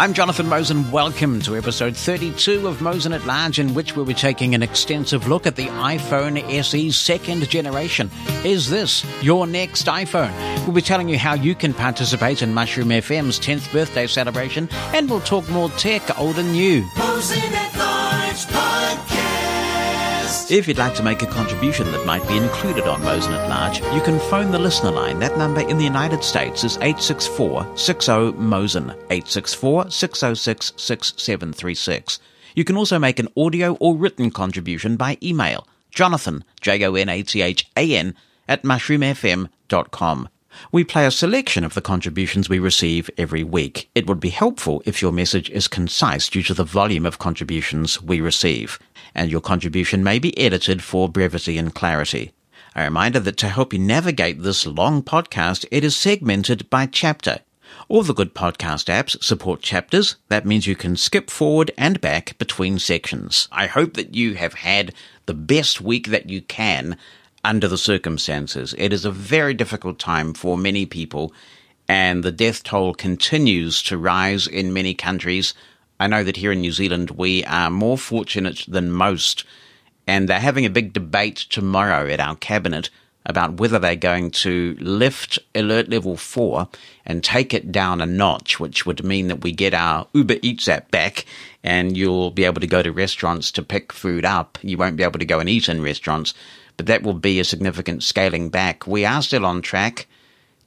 I'm Jonathan Mosen. Welcome to episode 32 of Mosen at Large, in which we'll be taking an extensive look at the iPhone SE's second generation. Is this your next iPhone? We'll be telling you how you can participate in Mushroom FM's 10th birthday celebration, and we'll talk more tech, old and new. If you'd like to make a contribution that might be included on Mosen at Large, you can phone the listener line. That number in the United States is 864-60-MOSEN, 864-606-6736. You can also make an audio or written contribution by email, jonathan, J-O-N-A-T-H-A-N, at mushroomfm.com. We play a selection of the contributions we receive every week. It would be helpful if your message is concise due to the volume of contributions we receive, and your contribution may be edited for brevity and clarity. A reminder that to help you navigate this long podcast, it is segmented by chapter. All the good podcast apps support chapters. That means you can skip forward and back between sections. I hope that you have had the best week that you can under the circumstances. It is a very difficult time for many people, and the death toll continues to rise in many countries. I know that here in New Zealand we are more fortunate than most, and they're having a big debate tomorrow at our cabinet about whether they're going to lift alert level 4 and take it down a notch, which would mean that we get our Uber Eats app back and you'll be able to go to restaurants to pick food up. You won't be able to go and eat in restaurants, but that will be a significant scaling back. We are still on track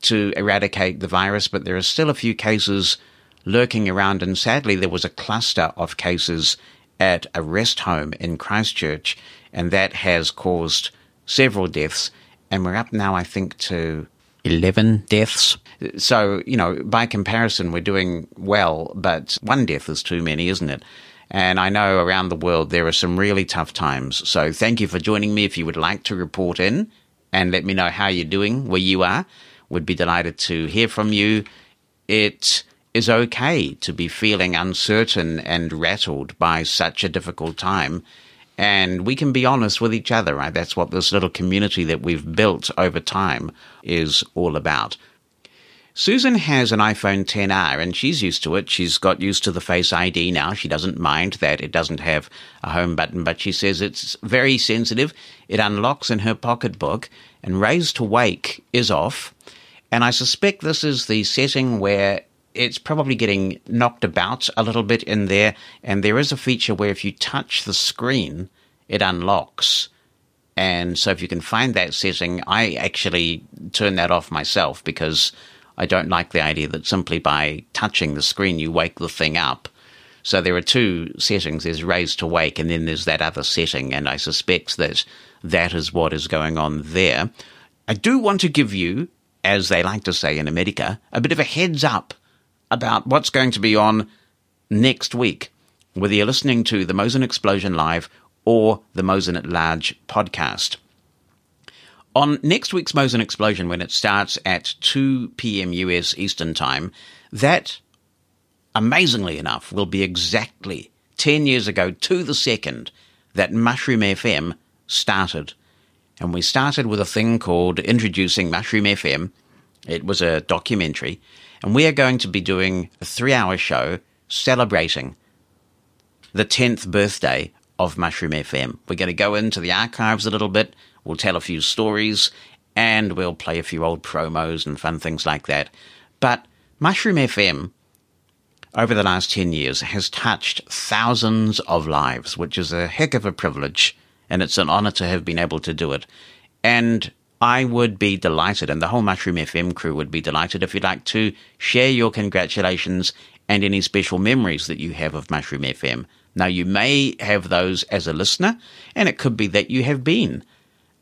to eradicate the virus, but there are still a few cases lurking around, and sadly, there was a cluster of cases at a rest home in Christchurch, and that has caused several deaths, and we're up now, I think, to 11 deaths. So, you know, by comparison, we're doing well, but one death is too many, isn't it? And I know around the world there are some really tough times. So thank you for joining me. If you would like to report in and let me know how you're doing where you are, would be delighted to hear from you. It is okay to be feeling uncertain and rattled by such a difficult time. And we can be honest with each other, right? That's what this little community that we've built over time is all about. Susan has an iPhone 10R and she's used to it. She's got used to the Face ID now. She doesn't mind that it doesn't have a home button, but she says it's very sensitive. It unlocks in her pocketbook and raise to wake is off. And I suspect this is the setting where it's probably getting knocked about a little bit in there. And there is a feature where if you touch the screen, it unlocks. And so if you can find that setting, I actually turn that off myself because I don't like the idea that simply by touching the screen you wake the thing up. So there are two settings. There's raise to wake and then there's that other setting. And I suspect that that is what is going on there. I do want to give you, as they like to say in America, a bit of a heads up about what's going to be on next week, whether you're listening to the Mosen Explosion Live or the Mosen at Large podcast. On next week's Mosen Explosion, when it starts at 2 p.m. US Eastern Time, that, amazingly enough, will be exactly 10 years ago to the second that Mushroom FM started. And we started with a thing called Introducing Mushroom FM. It was a documentary. And we are going to be doing a three hour show celebrating the 10th birthday of Mushroom FM. We're going to go into the archives a little bit. We'll tell a few stories and we'll play a few old promos and fun things like that. But Mushroom FM, over the last 10 years, has touched thousands of lives, which is a heck of a privilege, and it's an honor to have been able to do it. And I would be delighted, and the whole Mushroom FM crew would be delighted if you'd like to share your congratulations and any special memories that you have of Mushroom FM. Now, you may have those as a listener, and it could be that you have been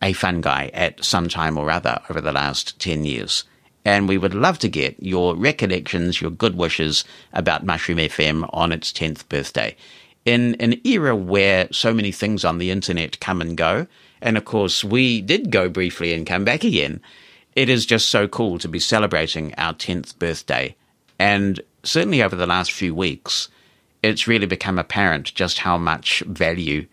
a fun guy at some time or other over the last 10 years. And we would love to get your recollections, your good wishes about Mushroom FM on its 10th birthday. In an era where so many things on the internet come and go, and of course we did go briefly and come back again, it is just so cool to be celebrating our 10th birthday. And certainly over the last few weeks, it's really become apparent just how much value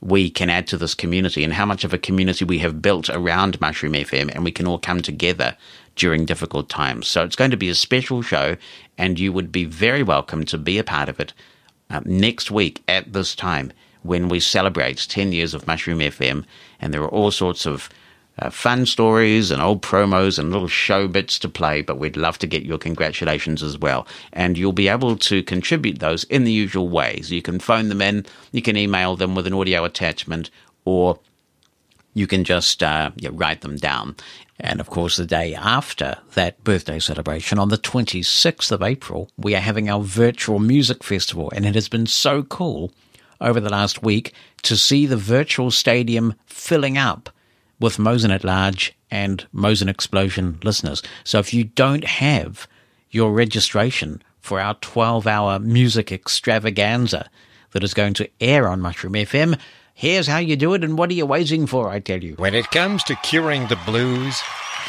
we can add to this community and how much of a community we have built around Mushroom FM and we can all come together during difficult times. So it's going to be a special show and you would be very welcome to be a part of it uh, next week at this time when we celebrate 10 years of Mushroom FM and there are all sorts of uh, fun stories and old promos and little show bits to play, but we'd love to get your congratulations as well. And you'll be able to contribute those in the usual ways. You can phone them in, you can email them with an audio attachment, or you can just uh, yeah, write them down. And of course, the day after that birthday celebration, on the 26th of April, we are having our virtual music festival. And it has been so cool over the last week to see the virtual stadium filling up with Mosen at Large and Mosen Explosion listeners. So if you don't have your registration for our 12 hour music extravaganza that is going to air on Mushroom FM, here's how you do it and what are you waiting for, I tell you. When it comes to curing the blues,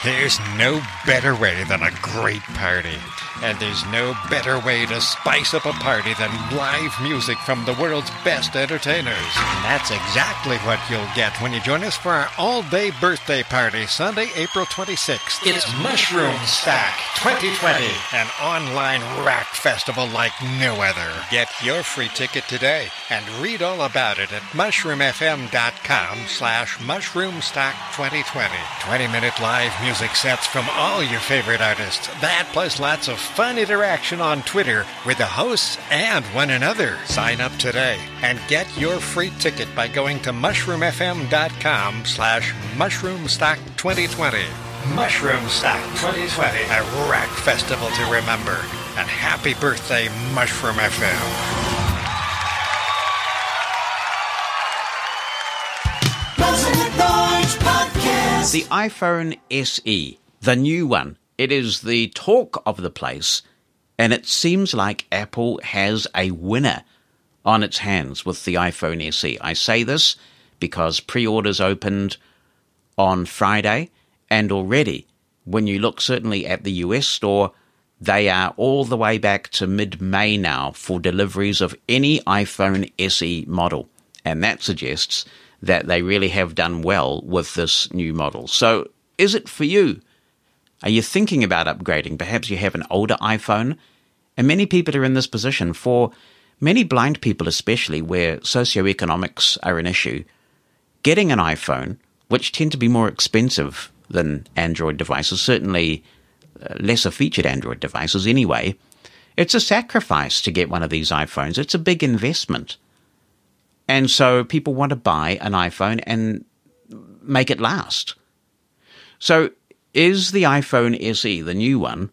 there's no better way than a great party. And there's no better way to spice up a party than live music from the world's best entertainers. And that's exactly what you'll get when you join us for our all day birthday party, Sunday, April 26th. It's Mushroom Stack 2020, an online rock festival like no other. Get your free ticket today and read all about it at mushroomfm.com slash mushroomstock2020. 20 minute live music sets from all your favorite artists. That plus lots of fun interaction on Twitter with the hosts and one another. Sign up today and get your free ticket by going to mushroomfm.com slash mushroomstock2020. Mushroomstock 2020, a rock festival to remember. And happy birthday, Mushroom FM. Mosen at Large Podcast. The iPhone SE, the new one, it is the talk of the place, and it seems like Apple has a winner on its hands with the iPhone SE. I say this because pre orders opened on Friday, and already, when you look certainly at the US store, they are all the way back to mid May now for deliveries of any iPhone SE model. And that suggests that they really have done well with this new model. So, is it for you? Are you thinking about upgrading? Perhaps you have an older iPhone. And many people are in this position. For many blind people, especially where socioeconomics are an issue, getting an iPhone, which tend to be more expensive than Android devices, certainly uh, lesser featured Android devices anyway, it's a sacrifice to get one of these iPhones. It's a big investment. And so people want to buy an iPhone and make it last. So is the iPhone SE, the new one,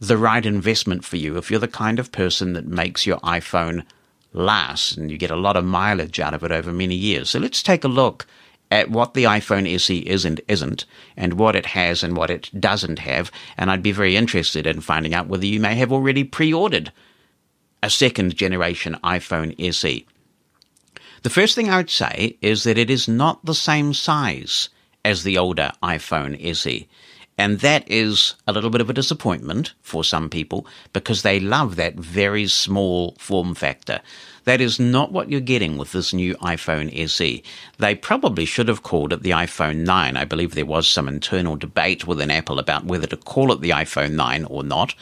the right investment for you if you're the kind of person that makes your iPhone last and you get a lot of mileage out of it over many years? So let's take a look at what the iPhone SE is and isn't, and what it has and what it doesn't have. And I'd be very interested in finding out whether you may have already pre ordered a second generation iPhone SE. The first thing I would say is that it is not the same size as the older iPhone SE. And that is a little bit of a disappointment for some people because they love that very small form factor. That is not what you're getting with this new iPhone SE. They probably should have called it the iPhone 9. I believe there was some internal debate within Apple about whether to call it the iPhone 9 or not.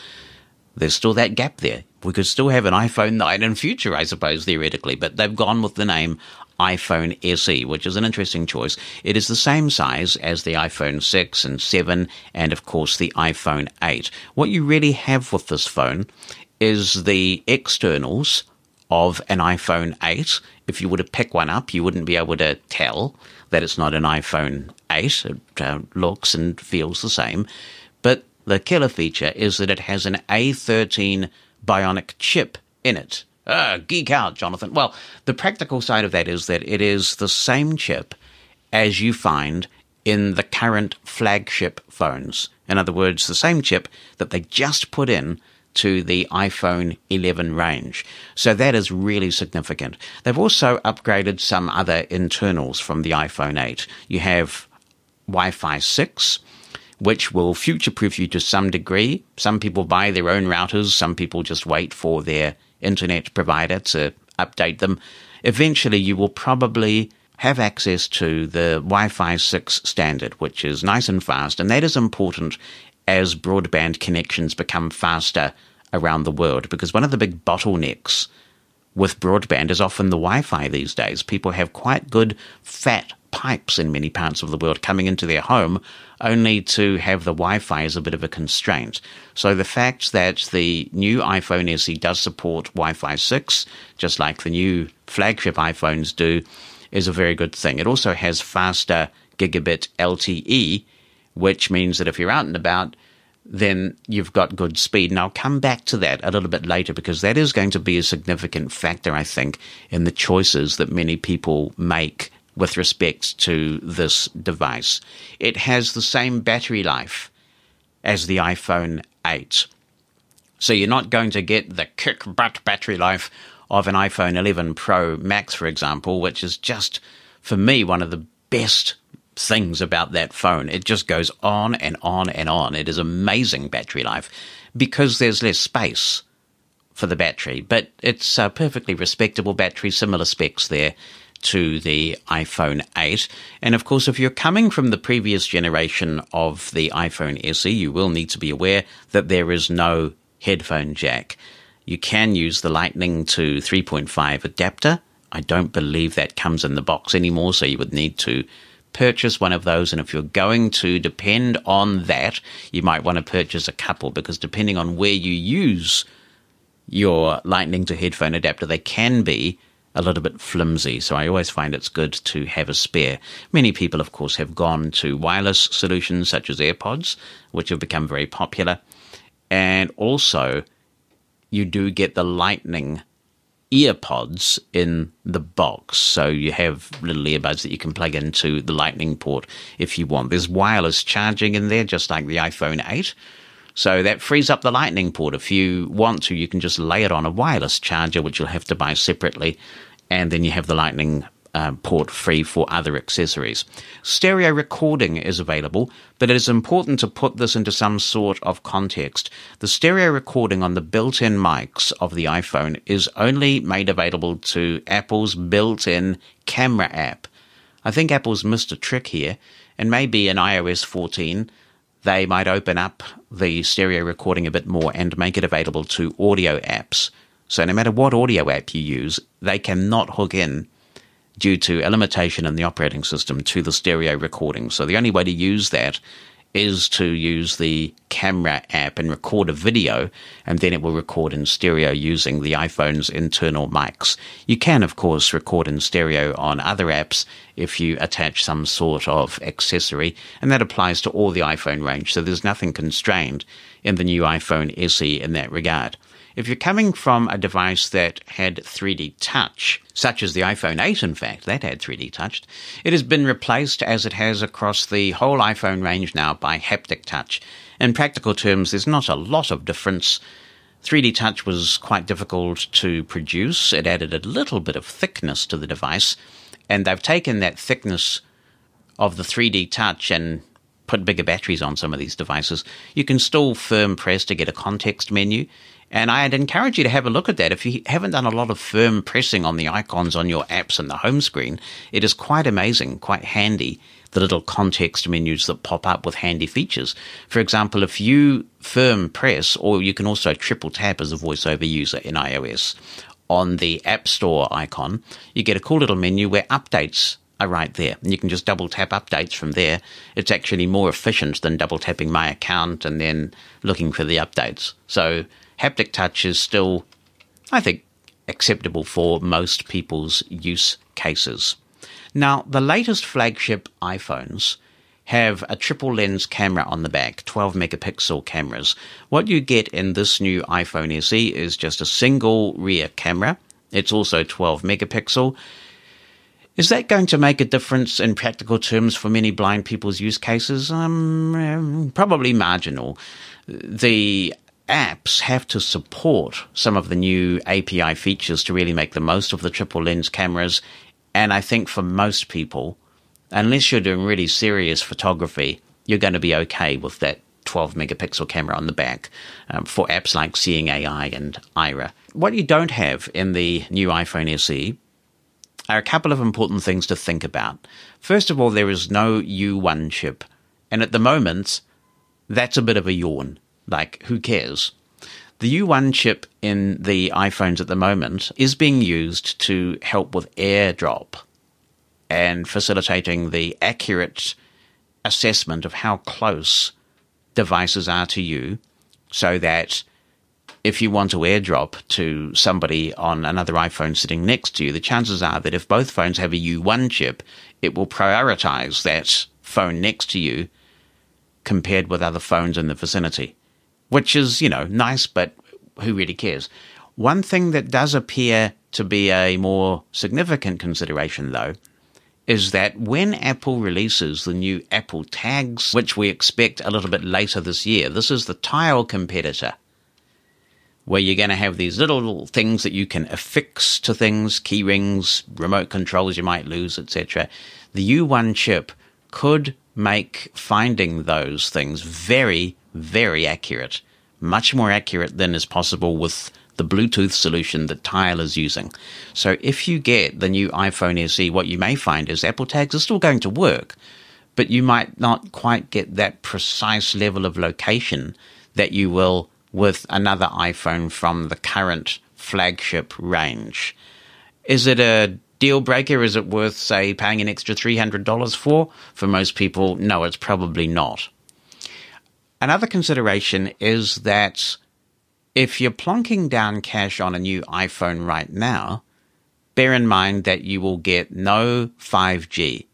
There's still that gap there. We could still have an iPhone 9 in future, I suppose, theoretically, but they've gone with the name iPhone SE, which is an interesting choice. It is the same size as the iPhone 6 and 7, and of course the iPhone 8. What you really have with this phone is the externals of an iPhone 8. If you were to pick one up, you wouldn't be able to tell that it's not an iPhone 8. It uh, looks and feels the same. But the killer feature is that it has an A13 bionic chip in it. Ah, geek out, Jonathan. Well, the practical side of that is that it is the same chip as you find in the current flagship phones. In other words, the same chip that they just put in to the iPhone 11 range. So that is really significant. They've also upgraded some other internals from the iPhone 8. You have Wi Fi 6, which will future proof you to some degree. Some people buy their own routers, some people just wait for their internet provider to update them. Eventually, you will probably have access to the Wi Fi 6 standard, which is nice and fast, and that is important as broadband connections become faster around the world because one of the big bottlenecks with broadband is often the Wi Fi these days. People have quite good fat pipes in many parts of the world coming into their home, only to have the Wi Fi as a bit of a constraint. So the fact that the new iPhone SE does support Wi Fi 6, just like the new flagship iPhones do, is a very good thing. It also has faster gigabit LTE, which means that if you're out and about, then you've got good speed. And I'll come back to that a little bit later because that is going to be a significant factor, I think, in the choices that many people make with respect to this device. It has the same battery life as the iPhone 8. So you're not going to get the kick butt battery life of an iPhone 11 Pro Max, for example, which is just, for me, one of the best things about that phone. It just goes on and on and on. It is amazing battery life because there's less space for the battery, but it's a perfectly respectable battery, similar specs there to the iPhone 8. And of course, if you're coming from the previous generation of the iPhone SE, you will need to be aware that there is no headphone jack. You can use the Lightning to 3.5 adapter. I don't believe that comes in the box anymore, so you would need to purchase one of those. And if you're going to depend on that, you might want to purchase a couple because depending on where you use your Lightning to headphone adapter, they can be a little bit flimsy. So I always find it's good to have a spare. Many people, of course, have gone to wireless solutions such as AirPods, which have become very popular. And also, you do get the Lightning earpods in the box. So you have little earbuds that you can plug into the Lightning port if you want. There's wireless charging in there, just like the iPhone 8. So that frees up the lightning port. If you want to, you can just lay it on a wireless charger, which you'll have to buy separately, and then you have the lightning uh, port free for other accessories. Stereo recording is available, but it is important to put this into some sort of context. The stereo recording on the built in mics of the iPhone is only made available to Apple's built in camera app. I think Apple's missed a trick here, and maybe in iOS 14 they might open up the stereo recording a bit more and make it available to audio apps. So no matter what audio app you use, they cannot hook in due to a limitation in the operating system to the stereo recording. So the only way to use that is to use the camera app and record a video, and then it will record in stereo using the iPhone's internal mics. You can, of course, record in stereo on other apps if you attach some sort of accessory, and that applies to all the iPhone range, so there's nothing constrained in the new iPhone SE in that regard. If you're coming from a device that had 3D touch, such as the iPhone 8, in fact, that had 3D touch, it has been replaced as it has across the whole iPhone range now by haptic touch. In practical terms, there's not a lot of difference. 3D touch was quite difficult to produce. It added a little bit of thickness to the device, and they've taken that thickness of the 3D touch and put bigger batteries on some of these devices. You can still firm press to get a context menu. And I'd encourage you to have a look at that. If you haven't done a lot of firm pressing on the icons on your apps and the home screen, it is quite amazing, quite handy, the little context menus that pop up with handy features. For example, if you firm press, or you can also triple tap as a voiceover user in iOS, on the App Store icon, you get a cool little menu where updates are right there. And you can just double tap updates from there. It's actually more efficient than double tapping my account and then looking for the updates. So haptic touch is still, I think, acceptable for most people's use cases. Now, the latest flagship iPhones have a triple lens camera on the back, 12 megapixel cameras. What you get in this new iPhone SE is just a single rear camera. It's also 12 megapixel. Is that going to make a difference in practical terms for many blind people's use cases? Um, probably marginal. The apps have to support some of the new API features to really make the most of the triple lens cameras. And I think for most people, unless you're doing really serious photography, you're going to be okay with that 12 megapixel camera on the back um, for apps like Seeing AI and Aira. What you don't have in the new iPhone SE are a couple of important things to think about. First of all, there is no U1 chip. And at the moment, that's a bit of a yawn. Like, who cares? The U1 chip in the iPhones at the moment is being used to help with airdrop and facilitating the accurate assessment of how close devices are to you so that if you want to airdrop to somebody on another iPhone sitting next to you, the chances are that if both phones have a U1 chip, it will prioritize that phone next to you compared with other phones in the vicinity, which is, you know, nice, but who really cares? One thing that does appear to be a more significant consideration, though, is that when Apple releases the new Apple tags, which we expect a little bit later this year, this is the tile competitor where you're going to have these little things that you can affix to things, key rings, remote controls you might lose, etc. The U1 chip could make finding those things very, very accurate, much more accurate than is possible with the Bluetooth solution that Tile is using. So if you get the new iPhone SE, what you may find is Apple tags are still going to work, but you might not quite get that precise level of location that you will with another iPhone from the current flagship range. Is it a deal breaker? Is it worth, say, paying an extra $300 for? For most people, no, it's probably not. Another consideration is that if you're plonking down cash on a new iPhone right now, bear in mind that you will get no 5G.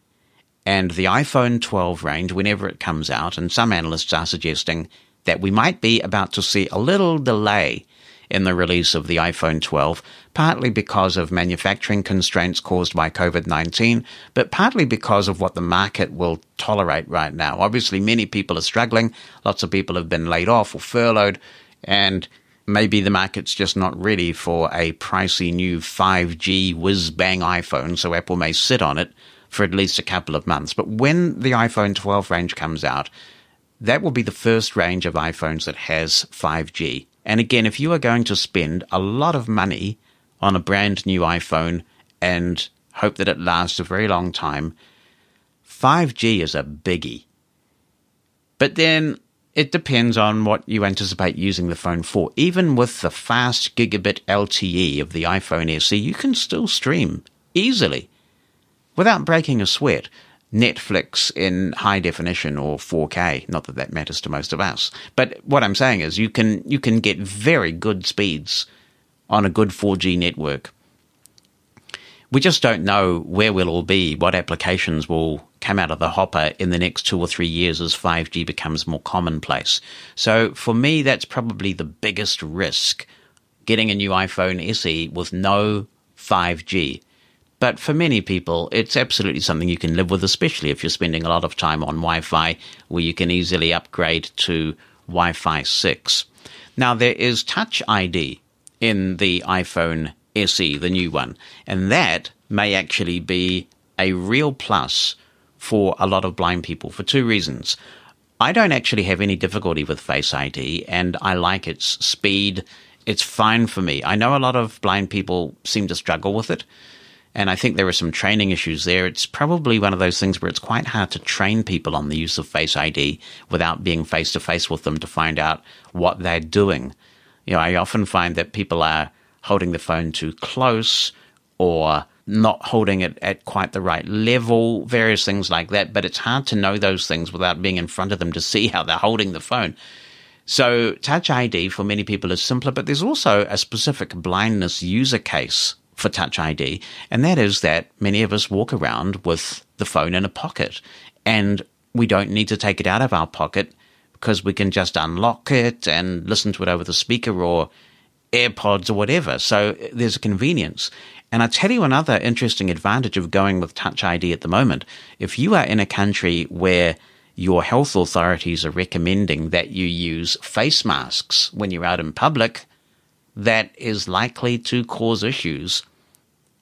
And the iPhone 12 range, whenever it comes out, and some analysts are suggesting that we might be about to see a little delay in the release of the iPhone 12, partly because of manufacturing constraints caused by COVID 19, but partly because of what the market will tolerate right now. Obviously, many people are struggling. Lots of people have been laid off or furloughed, and maybe the market's just not ready for a pricey new 5G whiz bang iPhone, so Apple may sit on it for at least a couple of months. But when the iPhone 12 range comes out, that will be the first range of iPhones that has 5G. And again, if you are going to spend a lot of money on a brand new iPhone and hope that it lasts a very long time, 5G is a biggie. But then it depends on what you anticipate using the phone for. Even with the fast gigabit LTE of the iPhone SE, you can still stream easily without breaking a sweat. Netflix in high definition or 4K. Not that that matters to most of us, but what I'm saying is you can you can get very good speeds on a good 4G network. We just don't know where we'll all be, what applications will come out of the hopper in the next two or three years as 5G becomes more commonplace. So for me, that's probably the biggest risk getting a new iPhone SE with no 5G. But for many people, it's absolutely something you can live with, especially if you're spending a lot of time on Wi Fi, where you can easily upgrade to Wi Fi 6. Now, there is Touch ID in the iPhone SE, the new one, and that may actually be a real plus for a lot of blind people for two reasons. I don't actually have any difficulty with Face ID, and I like its speed. It's fine for me. I know a lot of blind people seem to struggle with it. And I think there are some training issues there. It's probably one of those things where it's quite hard to train people on the use of Face ID without being face to face with them to find out what they're doing. You know, I often find that people are holding the phone too close or not holding it at quite the right level, various things like that. But it's hard to know those things without being in front of them to see how they're holding the phone. So Touch ID for many people is simpler, but there's also a specific blindness user case for Touch ID, and that is that many of us walk around with the phone in a pocket, and we don't need to take it out of our pocket because we can just unlock it and listen to it over the speaker or AirPods or whatever. So there's a convenience. And I tell you another interesting advantage of going with Touch ID at the moment. If you are in a country where your health authorities are recommending that you use face masks when you're out in public, that is likely to cause issues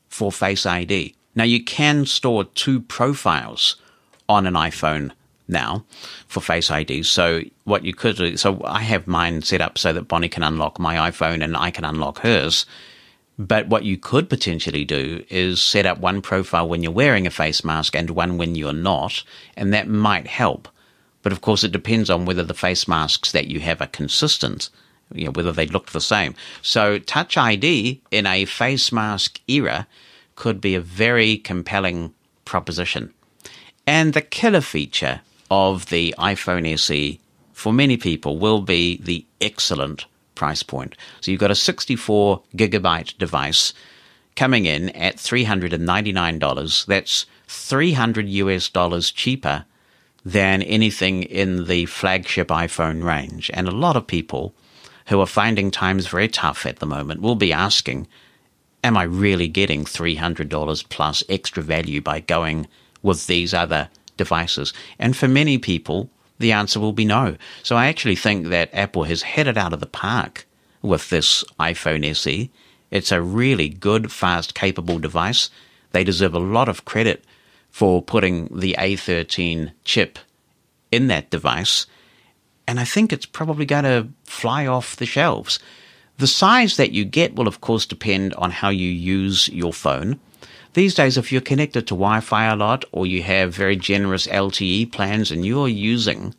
for Face ID. Now, you can store two profiles on an iPhone now for Face ID. So, what you could do, so I have mine set up so that Bonnie can unlock my iPhone and I can unlock hers. But what you could potentially do is set up one profile when you're wearing a face mask and one when you're not, and that might help. But of course, it depends on whether the face masks that you have are consistent, you know, whether they look the same. So, Touch ID in a face mask era could be a very compelling proposition. And the killer feature of the iPhone SE for many people will be the excellent price point. So you've got a 64 gigabyte device coming in at $399. That's 300 US dollars cheaper than anything in the flagship iPhone range. And a lot of people who are finding times very tough at the moment will be asking, am I really getting $300 plus extra value by going with these other devices? And for many people, the answer will be no. So I actually think that Apple has headed out of the park with this iPhone SE. It's a really good, fast, capable device. They deserve a lot of credit for putting the A13 chip in that device. And I think it's probably going to fly off the shelves. The size that you get will, of course, depend on how you use your phone. These days, if you're connected to Wi Fi a lot or you have very generous LTE plans and you're using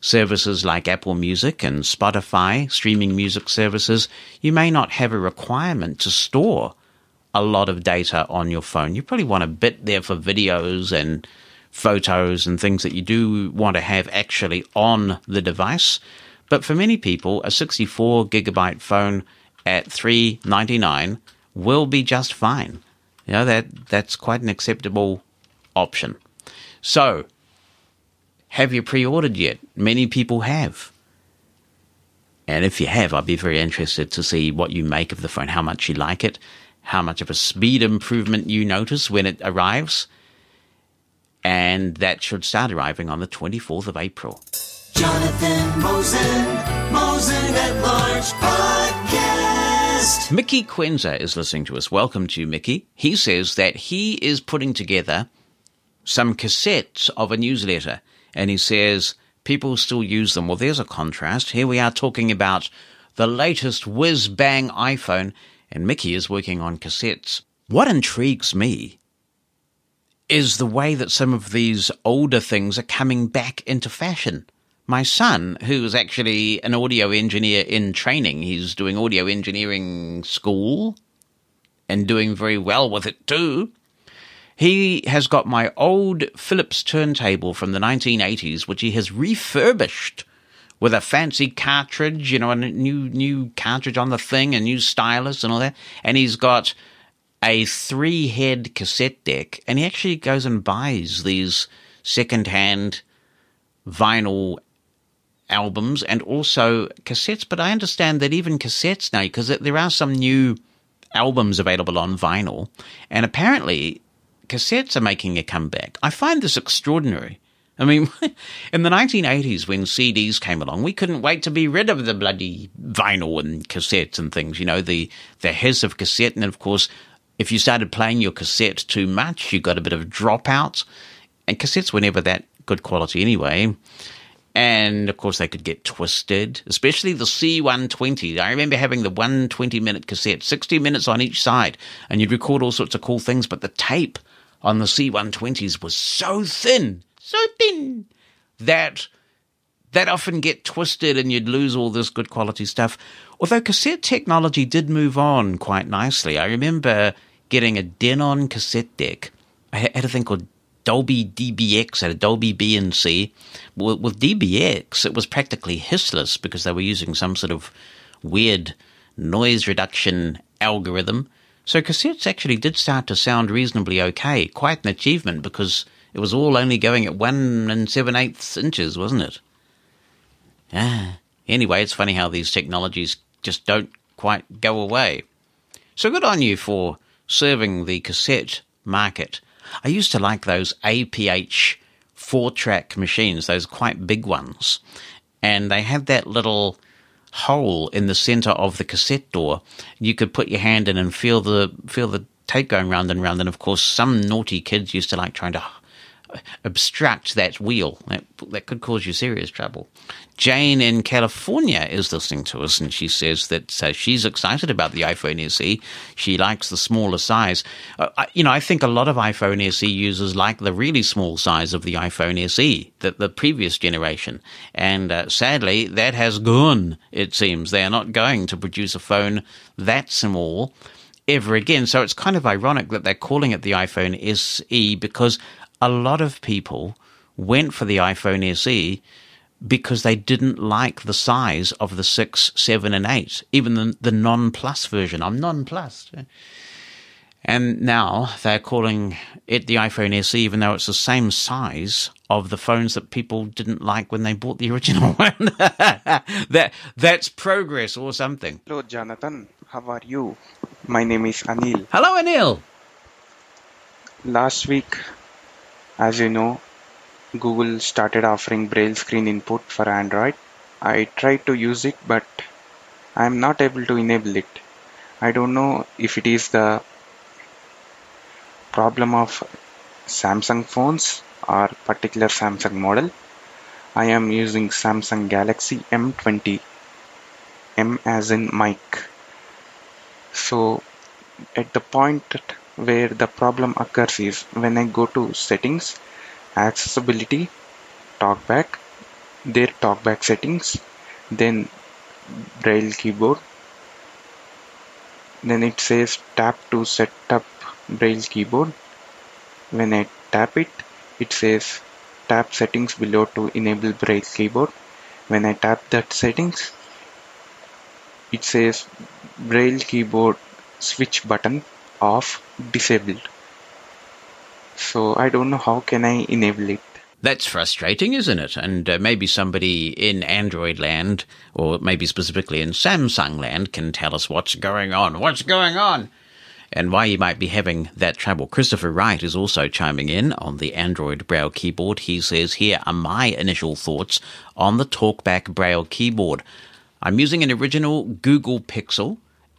services like Apple Music and Spotify, streaming music services, you may not have a requirement to store a lot of data on your phone. You probably want a bit there for videos and photos and things that you do want to have actually on the device. But for many people, a 64 gigabyte phone at 399 will be just fine. You know, that, that's quite an acceptable option. So, have you pre ordered yet? Many people have. And if you have, I'd be very interested to see what you make of the phone, how much you like it, how much of a speed improvement you notice when it arrives. And that should start arriving on the 24th of April. Jonathan Mosen, Mosen at Large Podcast. Mickey Quenza is listening to us. Welcome to you, Mickey. He says that he is putting together some cassettes of a newsletter, and he says people still use them. Well, there's a contrast. Here we are talking about the latest whiz bang iPhone, and Mickey is working on cassettes. What intrigues me is the way that some of these older things are coming back into fashion. My son, who's actually an audio engineer in training, he's doing audio engineering school and doing very well with it too. He has got my old Philips turntable from the 1980s, which he has refurbished with a fancy cartridge, you know, a new new cartridge on the thing, a new stylus and all that. And he's got a three head cassette deck, and he actually goes and buys these second hand vinyl albums and also cassettes. But I understand that even cassettes now, because there are some new albums available on vinyl, and apparently cassettes are making a comeback. I find this extraordinary. I mean, in the 1980s, when CDs came along, we couldn't wait to be rid of the bloody vinyl and cassettes and things, you know, the, the hiss of cassette. And of course, if you started playing your cassette too much, you got a bit of dropout. And cassettes were never that good quality anyway. And of course, they could get twisted, especially the C120. I remember having the 120 minute cassette, 60 minutes on each side, and you'd record all sorts of cool things, but the tape on the C120s was so thin, so thin, that that often get twisted and you'd lose all this good quality stuff. Although cassette technology did move on quite nicely. I remember getting a Denon cassette deck. I had a thing called Dolby DBX, a Dolby B&C. With DBX, it was practically hissless because they were using some sort of weird noise reduction algorithm. So cassettes actually did start to sound reasonably okay. Quite an achievement because it was all only going at one and seven eighths inches, wasn't it? Ah. Anyway, it's funny how these technologies just don't quite go away. So good on you for serving the cassette market. I used to like those APH four track machines, those quite big ones. And they had that little hole in the center of the cassette door. You could put your hand in and feel the feel the tape going round and round. And of course, some naughty kids used to like trying to obstruct that wheel. That, that could cause you serious trouble. Jane in California is listening to us, and she says that uh, she's excited about the iPhone SE. She likes the smaller size. Uh, I, you know, I think a lot of iPhone SE users like the really small size of the iPhone SE, the, the previous generation. And uh, sadly, that has gone, it seems. They are not going to produce a phone that small ever again. So it's kind of ironic that they're calling it the iPhone SE because a lot of people went for the iPhone SE because they didn't like the size of the 6, 7, and 8, even the, the non plus version. I'm non-plus. And now they're calling it the iPhone SE, even though it's the same size of the phones that people didn't like when they bought the original one. that that's progress or something. Hello, Jonathan. How are you? My name is Anil. Hello, Anil. Last week, as you know, Google started offering Braille screen input for Android. I tried to use it, but I am not able to enable it. I don't know if it is the problem of Samsung phones or particular Samsung model. I am using Samsung Galaxy M20. M as in Mike. So at the point where the problem occurs is when I go to settings, accessibility, talkback, their talkback settings, then braille keyboard, then it says tap to set up braille keyboard. When I tap it, it says tap settings below to enable braille keyboard. When I tap that settings, it says braille keyboard switch button off disabled so i don't know how can i enable it That's frustrating, isn't it? And uh, maybe somebody in Android land, or maybe specifically in Samsung land, can tell us what's going on. What's going on? And why you might be having that trouble. Christopher Wright is also chiming in on the Android Braille keyboard. He says, Here are my initial thoughts on the TalkBack Braille keyboard. I'm using an original Google Pixel,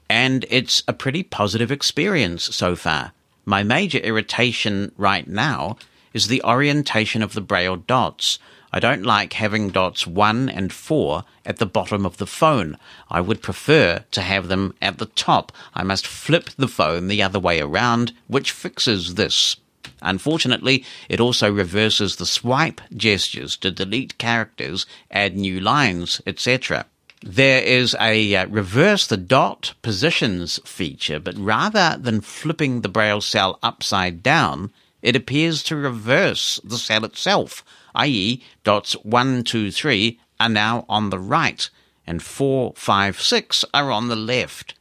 and it's a pretty positive experience so far. My major irritation right now is the orientation of the braille dots. I don't like having dots 1 and 4 at the bottom of the phone. I would prefer to have them at the top. I must flip the phone the other way around, which fixes this. Unfortunately, it also reverses the swipe gestures to delete characters, add new lines, etc. There is a uh, reverse the dot positions feature, but rather than flipping the braille cell upside down, it appears to reverse the cell itself, i.e., dots 1, 2, 3 are now on the right, and 4, 5, 6 are on the left.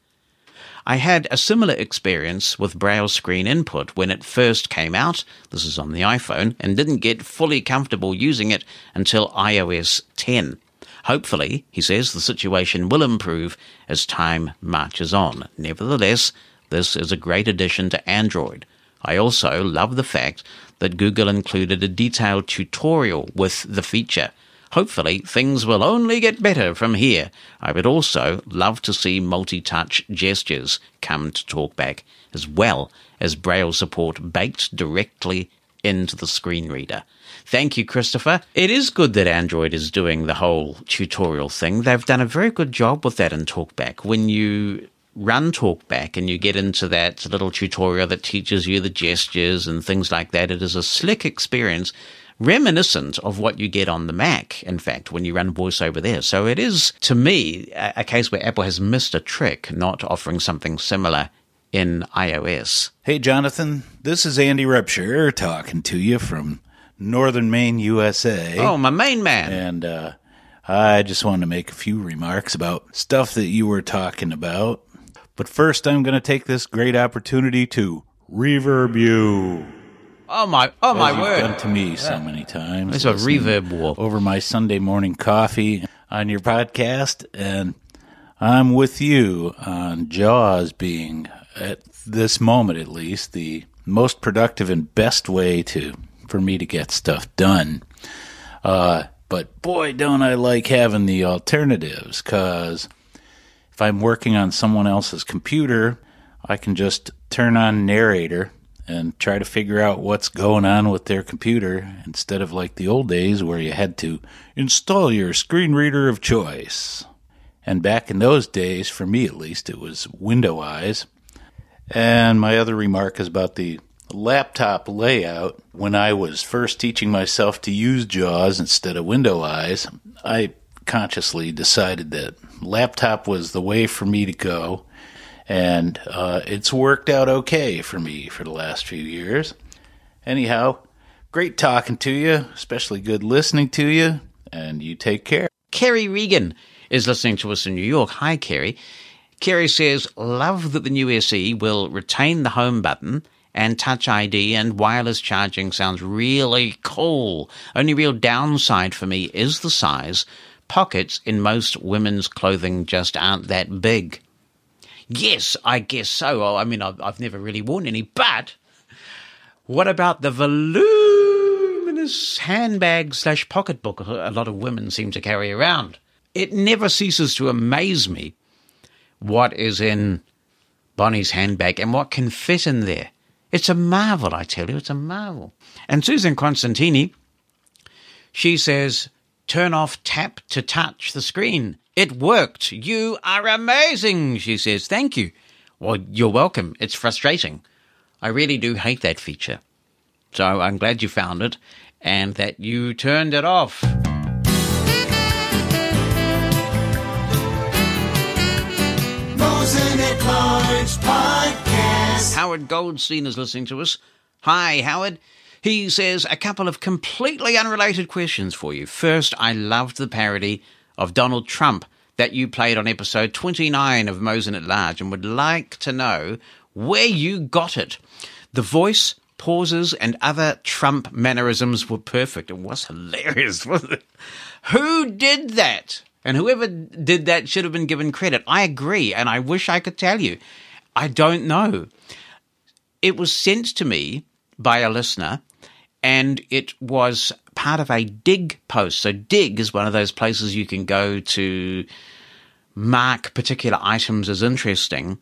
I had a similar experience with Braille screen input when it first came out, this is on the iPhone, and didn't get fully comfortable using it until iOS 10. Hopefully, he says, the situation will improve as time marches on. Nevertheless, this is a great addition to Android. I also love the fact that Google included a detailed tutorial with the feature. Hopefully, things will only get better from here. I would also love to see multi touch gestures come to TalkBack, as well as Braille support baked directly into the screen reader. Thank you, Christopher. It is good that Android is doing the whole tutorial thing. They've done a very good job with that in TalkBack. When you run TalkBack and you get into that little tutorial that teaches you the gestures and things like that, it is a slick experience reminiscent of what you get on the Mac, in fact, when you run VoiceOver there. So it is, to me, a, case where Apple has missed a trick not offering something similar in iOS. Hey, Jonathan, this is Andy Repshire talking to you from Northern Maine, USA. Oh, my main man. And uh, I just wanted to make a few remarks about stuff that you were talking about. But first, I'm going to take this great opportunity to reverb you. Oh my! Oh my word! done to me so many times. It's a reverb war. over my Sunday morning coffee on your podcast, and I'm with you on Jaws being, at this moment at least, the most productive and best way to for me to get stuff done. Uh, but boy, don't I like having the alternatives because if I'm working on someone else's computer, I can just turn on narrator and try to figure out what's going on with their computer instead of like the old days where you had to install your screen reader of choice. And back in those days, for me at least, it was Window Eyes. And my other remark is about the laptop layout. When I was first teaching myself to use JAWS instead of Window Eyes, I consciously decided that laptop was the way for me to go. And uh, it's worked out okay for me for the last few years. Anyhow, great talking to you, especially good listening to you, and you take care. Kerry Regan is listening to us in New York. Hi, Kerry. Kerry says, Love that the new SE will retain the home button and Touch ID and wireless charging sounds really cool. Only real downside for me is the size. Pockets in most women's clothing just aren't that big. Yes, I guess so. I mean, I've, I've never really worn any, but what about the voluminous handbag slash pocketbook a lot of women seem to carry around? It never ceases to amaze me what is in Bonnie's handbag and what can fit in there. It's a marvel, I tell you, it's a marvel. And Susan Constantini, she says, turn off tap to touch the screen. It worked. You are amazing, she says. Thank you. Well, you're welcome. It's frustrating. I really do hate that feature. So I'm glad you found it and that you turned it off. At Large Podcast. Howard Goldstein is listening to us. Hi, Howard. He says a couple of completely unrelated questions for you. First, I loved the parody of Donald Trump that you played on episode 29 of Mosen at Large and would like to know where you got it. The voice, pauses, and other Trump mannerisms were perfect. It was hilarious, wasn't it? Who did that? And whoever did that should have been given credit. I agree, and I wish I could tell you. I don't know. It was sent to me by a listener, and it was part of a Digg post. So, Digg is one of those places you can go to mark particular items as interesting.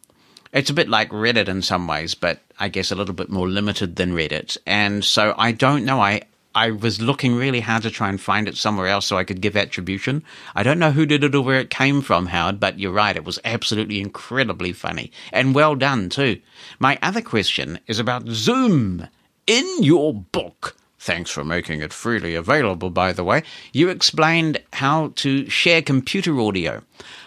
It's a bit like Reddit in some ways, but I guess a little bit more limited than Reddit. And so I don't know. I I was looking really hard to try and find it somewhere else so I could give attribution. I don't know who did it or where it came from, Howard, but you're right. It was absolutely incredibly funny and well done too. My other question is about Zoom. In your book, thanks for making it freely available, by the way, you explained how to share computer audio.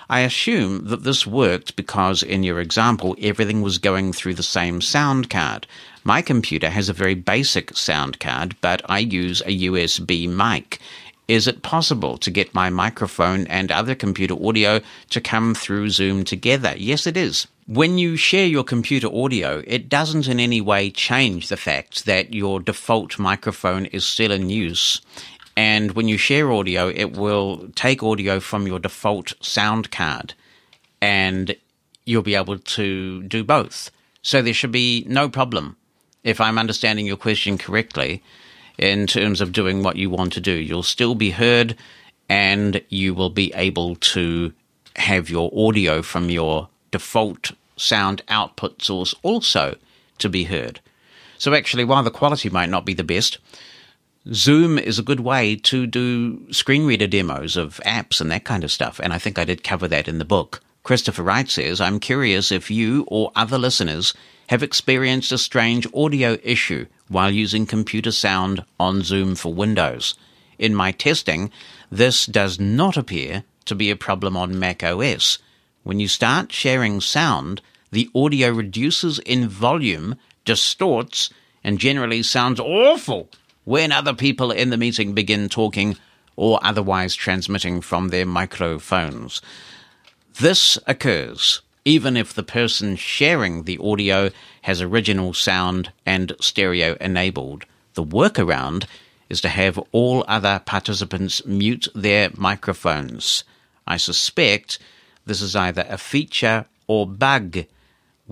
I assume that this worked because in your example, everything was going through the same sound card. My computer has a very basic sound card, but I use a USB mic. Is it possible to get my microphone and other computer audio to come through Zoom together? Yes, it is. When you share your computer audio, it doesn't in any way change the fact that your default microphone is still in use. And when you share audio, it will take audio from your default sound card and you'll be able to do both. So there should be no problem if I'm understanding your question correctly, in terms of doing what you want to do. You'll still be heard and you will be able to have your audio from your default sound output source also to be heard. So, actually, while the quality might not be the best, Zoom is a good way to do screen reader demos of apps and that kind of stuff. And I think I did cover that in the book. Christopher Wright says, I'm curious if you or other listeners have experienced a strange audio issue while using computer sound on Zoom for Windows. In my testing, this does not appear to be a problem on Mac OS. When you start sharing sound, the audio reduces in volume, distorts, and generally sounds awful when other people in the meeting begin talking or otherwise transmitting from their microphones. This occurs even if the person sharing the audio has original sound and stereo enabled. The workaround is to have all other participants mute their microphones. I suspect this is either a feature or bug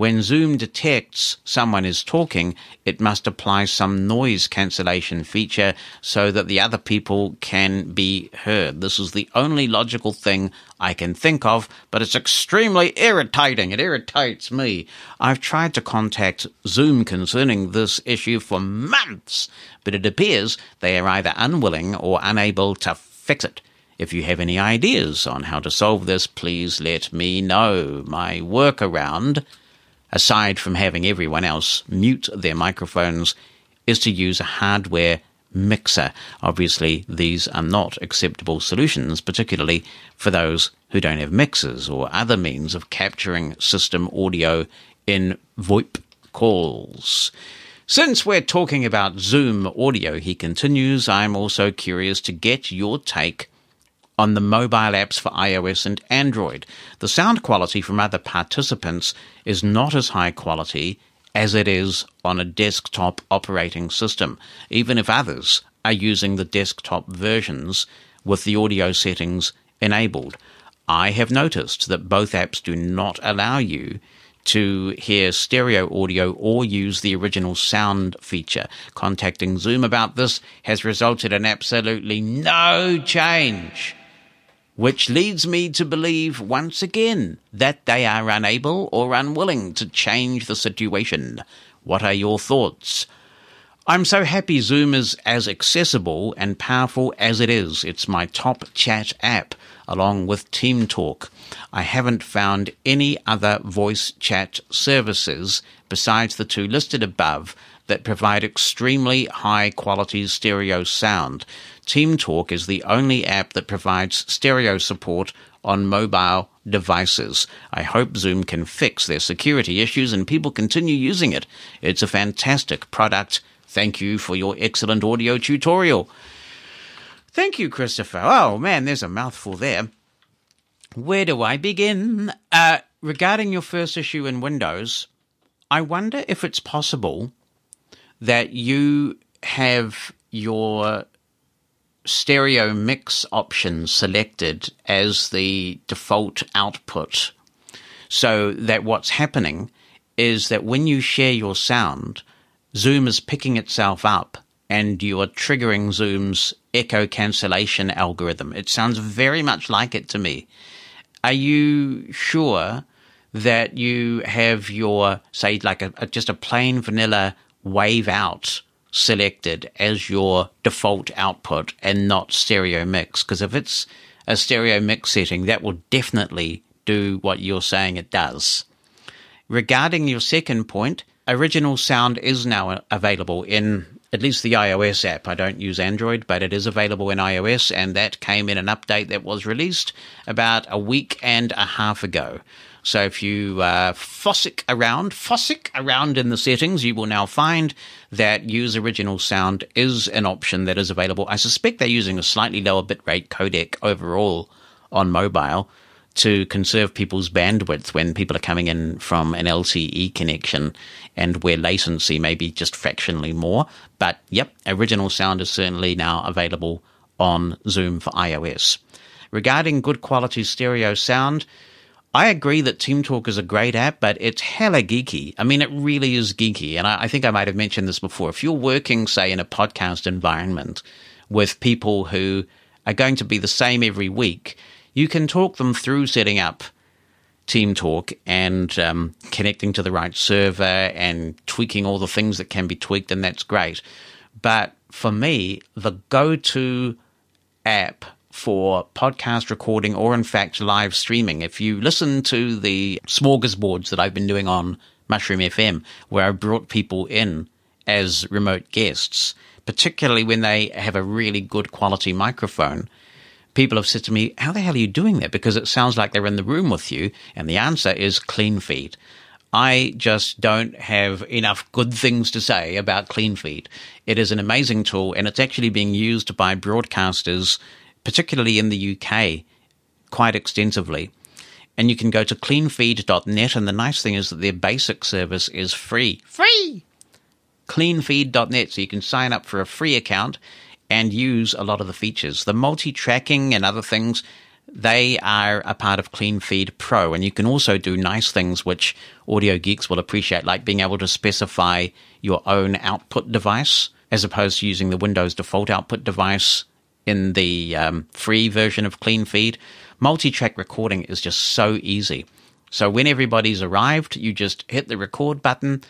When Zoom detects someone is talking, it must apply some noise cancellation feature so that the other people can be heard. This is the only logical thing I can think of, but it's extremely irritating. It irritates me. I've tried to contact Zoom concerning this issue for months, but it appears they are either unwilling or unable to fix it. If you have any ideas on how to solve this, please let me know. My workaround aside from having everyone else mute their microphones, is to use a hardware mixer. Obviously, these are not acceptable solutions, particularly for those who don't have mixers or other means of capturing system audio in VoIP calls. Since we're talking about Zoom audio, he continues, I'm also curious to get your take on the mobile apps for iOS and Android. The sound quality from other participants is not as high quality as it is on a desktop operating system, even if others are using the desktop versions with the audio settings enabled. I have noticed that both apps do not allow you to hear stereo audio or use the original sound feature. Contacting Zoom about this has resulted in absolutely no change which leads me to believe once again that they are unable or unwilling to change the situation. What are your thoughts? I'm so happy Zoom is as accessible and powerful as it is. It's my top chat app, along with Team Talk. I haven't found any other voice chat services besides the two listed above that provide extremely high quality stereo sound. TeamTalk is the only app that provides stereo support on mobile devices. I hope Zoom can fix their security issues and people continue using it. It's a fantastic product. Thank you for your excellent audio tutorial. Thank you, Christopher. Oh man, there's a mouthful there. Where do I begin? Uh, regarding your first issue in Windows, I wonder if it's possible that you have your stereo mix option selected as the default output so that what's happening is that when you share your sound, Zoom is picking itself up and you are triggering Zoom's echo cancellation algorithm. It sounds very much like it to me. Are you sure that you have your, say, like a, a just a plain vanilla wave out selected as your default output and not stereo mix. Because if it's a stereo mix setting, that will definitely do what you're saying it does. Regarding your second point, original sound is now available in at least the iOS app. I don't use Android, but it is available in iOS, and that came in an update that was released about a week and a half ago. So if you uh, fossick around, fossick around in the settings, you will now find that use original sound is an option that is available. I suspect they're using a slightly lower bitrate codec overall on mobile to conserve people's bandwidth when people are coming in from an LTE connection and where latency may be just fractionally more. But yep, original sound is certainly now available on Zoom for iOS. Regarding good quality stereo sound, I agree that Team Talk is a great app, but it's hella geeky. I mean, it really is geeky. And I, I, think I might have mentioned this before. If you're working, say, in a podcast environment with people who are going to be the same every week, you can talk them through setting up Team Talk and um, connecting to the right server and tweaking all the things that can be tweaked, and that's great. But for me, the go to app for podcast recording or, in fact, live streaming. If you listen to the smorgasbords that I've been doing on Mushroom FM, where I brought people in as remote guests, particularly when they have a really good quality microphone, people have said to me, How the hell are you doing that? Because it sounds like they're in the room with you. And the answer is CleanFeed. I just don't have enough good things to say about CleanFeed. It is an amazing tool and it's actually being used by broadcasters particularly in the UK, quite extensively. And you can go to cleanfeed.net, and the nice thing is that their basic service is free. Free! Cleanfeed.net, so you can sign up for a free account and use a lot of the features. The multi tracking and other things, They are a part of CleanFeed Pro, and you can also do nice things which audio geeks will appreciate, like being able to specify your own output device as opposed to using the Windows default output device in the um, free version of CleanFeed. Multi-track recording is just so easy. So when everybody's arrived, you just hit the record button,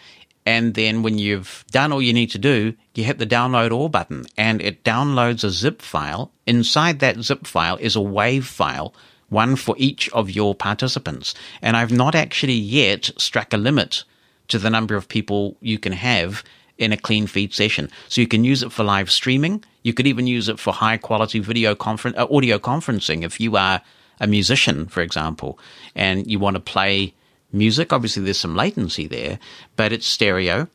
and then when you've done all you need to do, you hit the download all button, and it downloads a zip file. Inside that zip file is a WAV file, one for each of your participants. And I've not actually yet struck a limit to the number of people you can have in a CleanFeed session. So you can use it for live streaming. You could even use it for high quality video conference, uh, audio conferencing. If you are a musician, for example, and you want to play music, obviously there's some latency there, but it's stereo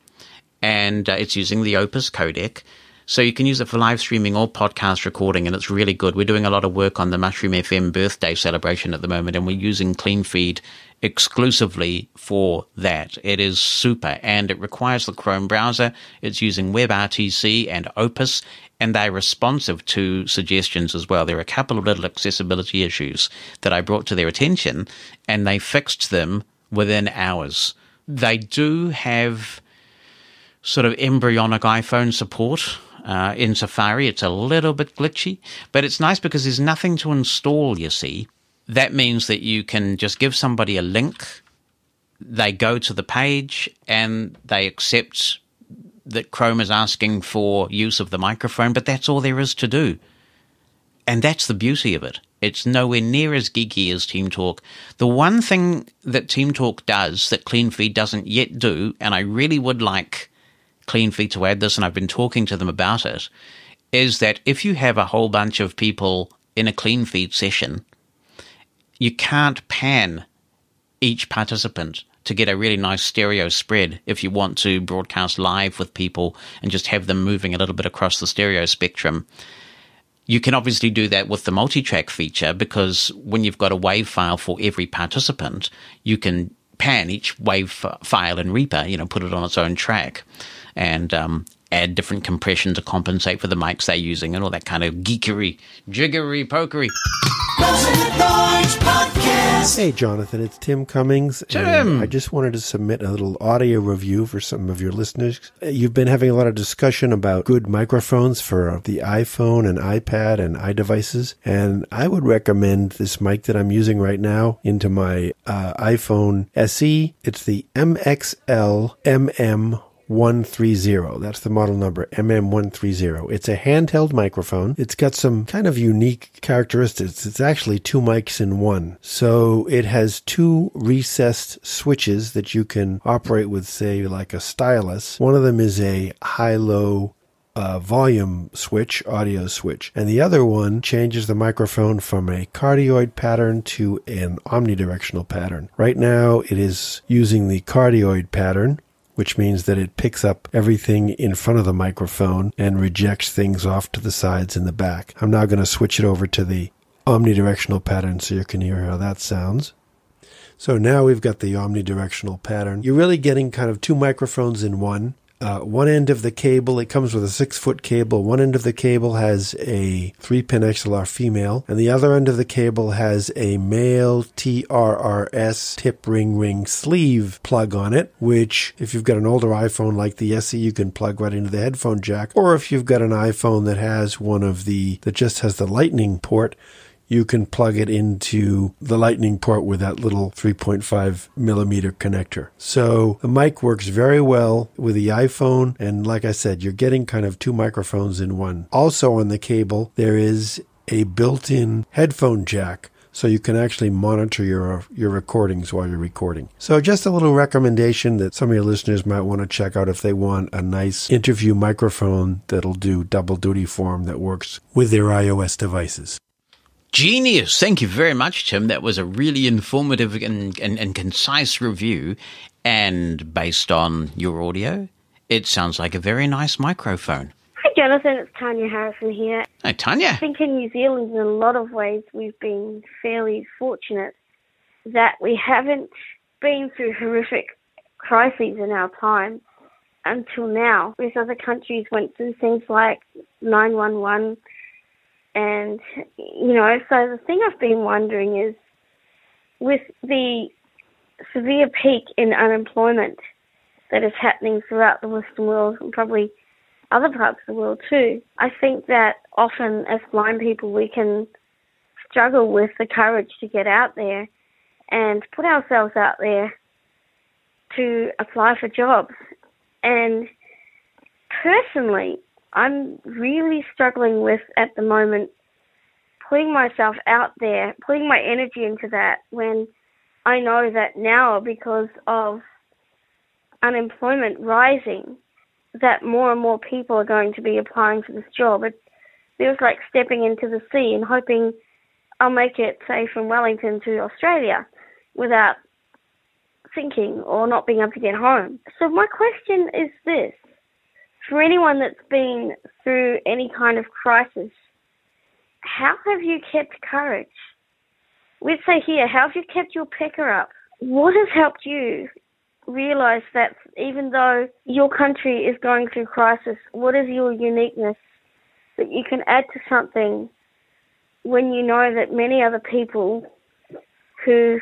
and uh, it's using the Opus codec. So you can use it for live streaming or podcast recording, and it's really good. We're doing a lot of work on the Mushroom FM birthday celebration at the moment, and we're using CleanFeed exclusively for that. It is super, and it requires the Chrome browser. It's using WebRTC and Opus, and they're responsive to suggestions as well. There are a couple of little accessibility issues that I brought to their attention, and they fixed them within hours. They do have sort of embryonic iPhone support uh, in Safari. It's a little bit glitchy, but it's nice because there's nothing to install, you see. That means that you can just give somebody a link, they go to the page, and they accept that Chrome is asking for use of the microphone, but that's all there is to do. And that's the beauty of it. It's nowhere near as geeky as Team Talk. The one thing that Team Talk does that CleanFeed doesn't yet do, and I really would like CleanFeed to add this, and I've been talking to them about it, is that if you have a whole bunch of people in a CleanFeed session, you can't pan each participant to get a really nice stereo spread if you want to broadcast live with people and just have them moving a little bit across the stereo spectrum. You can obviously do that with the multi-track feature because when you've got a wave file for every participant, you can pan each wave file in Reaper, you know, put it on its own track and um, add different compression to compensate for the mics they're using and all that kind of geekery, jiggery pokery. Hey, Jonathan, it's Tim Cummings. Tim! I just wanted to submit a little audio review for some of your listeners. You've been having a lot of discussion about good microphones for the iPhone and iPad and iDevices, and I would recommend this mic that I'm using right now into my uh, iPhone SE. It's the MXL MM 130. That's the model number, MM130. It's a handheld microphone. It's got some kind of unique characteristics. It's actually two mics in one. So it has two recessed switches that you can operate with, say, like a stylus. One of them is a high-low uh, volume switch, audio switch, and the other one changes the microphone from a cardioid pattern to an omnidirectional pattern. Right now, it is using the cardioid pattern, which means that it picks up everything in front of the microphone and rejects things off to the sides and the back. I'm now going to switch it over to the omnidirectional pattern so you can hear how that sounds. So now we've got the omnidirectional pattern. You're really getting kind of two microphones in one uh, one end of the cable, it comes with a six foot cable. One end of the cable has a three pin XLR female, and the other end of the cable has a male TRRS tip ring ring sleeve plug on it, which, if you've got an older iPhone like the SE, you can plug right into the headphone jack. Or if you've got an iPhone that has one of the, that just has the lightning port, you can plug it into the lightning port with that little 3.5 millimeter connector. So the mic works very well with the iPhone. And like I said, you're getting kind of two microphones in one. Also on the cable, there is a built-in headphone jack so you can actually monitor your your recordings while you're recording. So just a little recommendation that some of your listeners might want to check out if they want a nice interview microphone that'll do double duty for them that works with their iOS devices. Genius. Thank you very much, Tim. That was a really informative and, and, and, concise review. And based on your audio, it sounds like a very nice microphone. Hi, Jonathan. It's Tanya Harrison here. Hi, Tanya. I think in New Zealand, in a lot of ways, we've been fairly fortunate that we haven't been through horrific crises in our time until now. Whereas other countries went through things like 911 And, you know, so the thing I've been wondering is with the severe peak in unemployment that is happening throughout the Western world and probably other parts of the world too, I think that often as blind people we can struggle with the courage to get out there and put ourselves out there to apply for jobs. And personally, I'm really struggling with at the moment putting myself out there, putting my energy into that when I know that now because of unemployment rising, that more and more people are going to be applying for this job. It feels like stepping into the sea and hoping I'll make it, say, from Wellington to Australia without sinking or not being able to get home. So my question is this. For anyone that's been through any kind of crisis, how have you kept courage? We'd say here, how have you kept your pecker up? What has helped you realize that even though your country is going through crisis, what is your uniqueness that you can add to something when you know that many other people who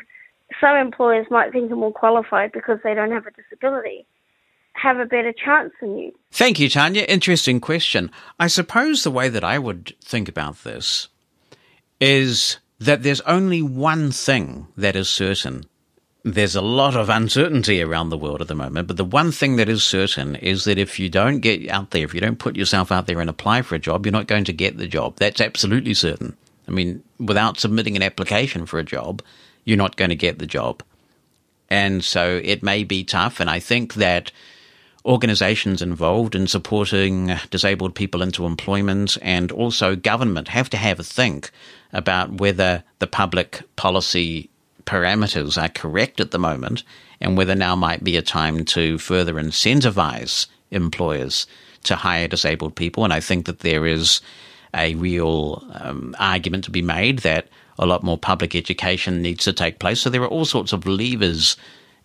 some employers might think are more qualified because they don't have a disability have a better chance than you. Thank you, Tanya. Interesting question. I suppose the way that I would think about this is that there's only one thing that is certain. There's a lot of uncertainty around the world at the moment, but the one thing that is certain is that if you don't get out there, if you don't put yourself out there and apply for a job, you're not going to get the job. That's absolutely certain. I mean, without submitting an application for a job, you're not going to get the job. And so it may be tough. And I think that organizations involved in supporting disabled people into employment and also government have to have a think about whether the public policy parameters are correct at the moment and whether now might be a time to further incentivize employers to hire disabled people. And I think that there is a real um, argument to be made that a lot more public education needs to take place. So there are all sorts of levers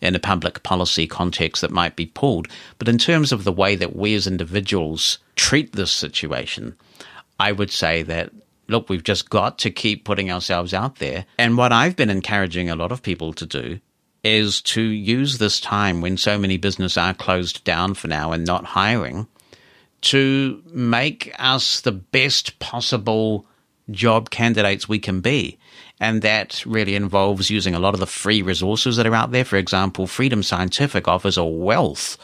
in a public policy context that might be pulled. But in terms of the way that we as individuals treat this situation, I would say that look, we've just got to keep putting ourselves out there. And what I've been encouraging a lot of people to do is to use this time when so many businesses are closed down for now and not hiring to make us the best possible job candidates we can be. And that really involves using a lot of the free resources that are out there. For example, Freedom Scientific offers a wealth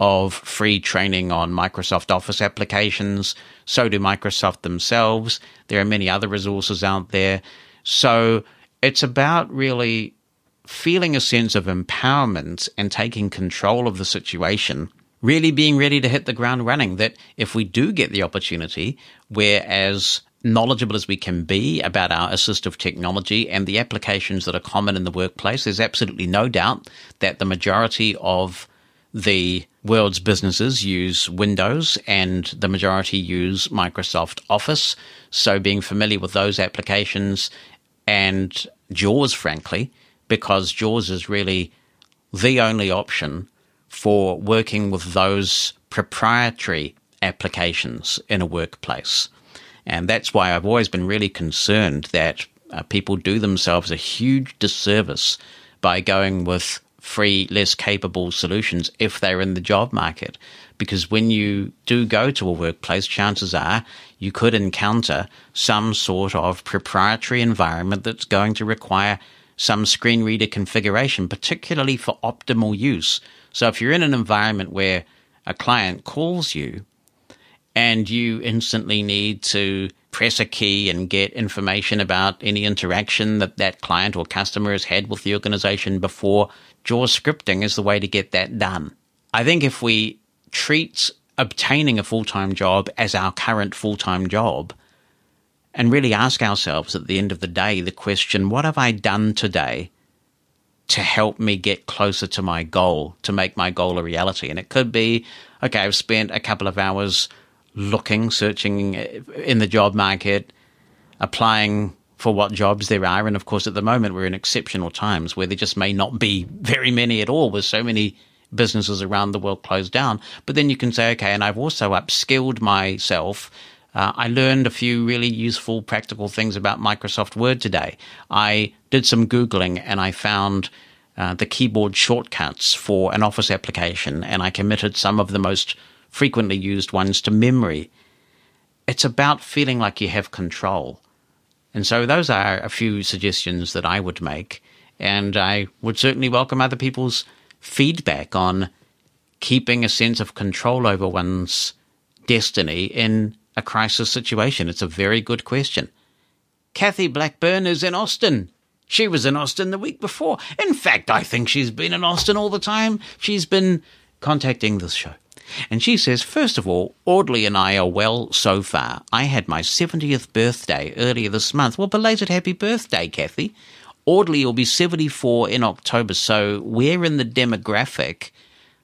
of free training on Microsoft Office applications. So do Microsoft themselves. There are many other resources out there. So it's about really feeling a sense of empowerment and taking control of the situation really being ready to hit the ground running. That if we do get the opportunity, whereas knowledgeable as we can be about our assistive technology and the applications that are common in the workplace, there's absolutely no doubt that the majority of the world's businesses use Windows and the majority use Microsoft Office. So being familiar with those applications and JAWS, frankly, because JAWS is really the only option for working with those proprietary applications in a workplace. And that's why I've always been really concerned that uh, people do themselves a huge disservice by going with free, less capable solutions if they're in the job market. Because when you do go to a workplace, chances are you could encounter some sort of proprietary environment that's going to require some screen reader configuration, particularly for optimal use. So if you're in an environment where a client calls you and you instantly need to press a key and get information about any interaction that that client or customer has had with the organization before, JAWS scripting is the way to get that done. I think if we treat obtaining a full time job as our current full time job and really ask ourselves at the end of the day the question, what have I done today to help me get closer to my goal, to make my goal a reality? And it could be, okay, I've spent a couple of hours looking, searching in the job market, applying for what jobs there are. And of course, at the moment, we're in exceptional times where there just may not be very many at all, with so many businesses around the world closed down. But then you can say, okay, and I've also upskilled myself Uh, I learned a few really useful, practical things about Microsoft Word today. I did some Googling and I found uh, the keyboard shortcuts for an Office application, and I committed some of the most frequently used ones to memory. It's about feeling like you have control. And so those are a few suggestions that I would make. And I would certainly welcome other people's feedback on keeping a sense of control over one's destiny in a crisis situation? It's a very good question. Kathy Blackburn is in Austin. She was in Austin the week before. In fact, I think she's been in Austin all the time. She's been contacting this show. And she says, first of all, Audley and I are well so far. I had my 70th birthday earlier this month. Well, belated happy birthday, Kathy. Audley will be 74 in October, so we're in the demographic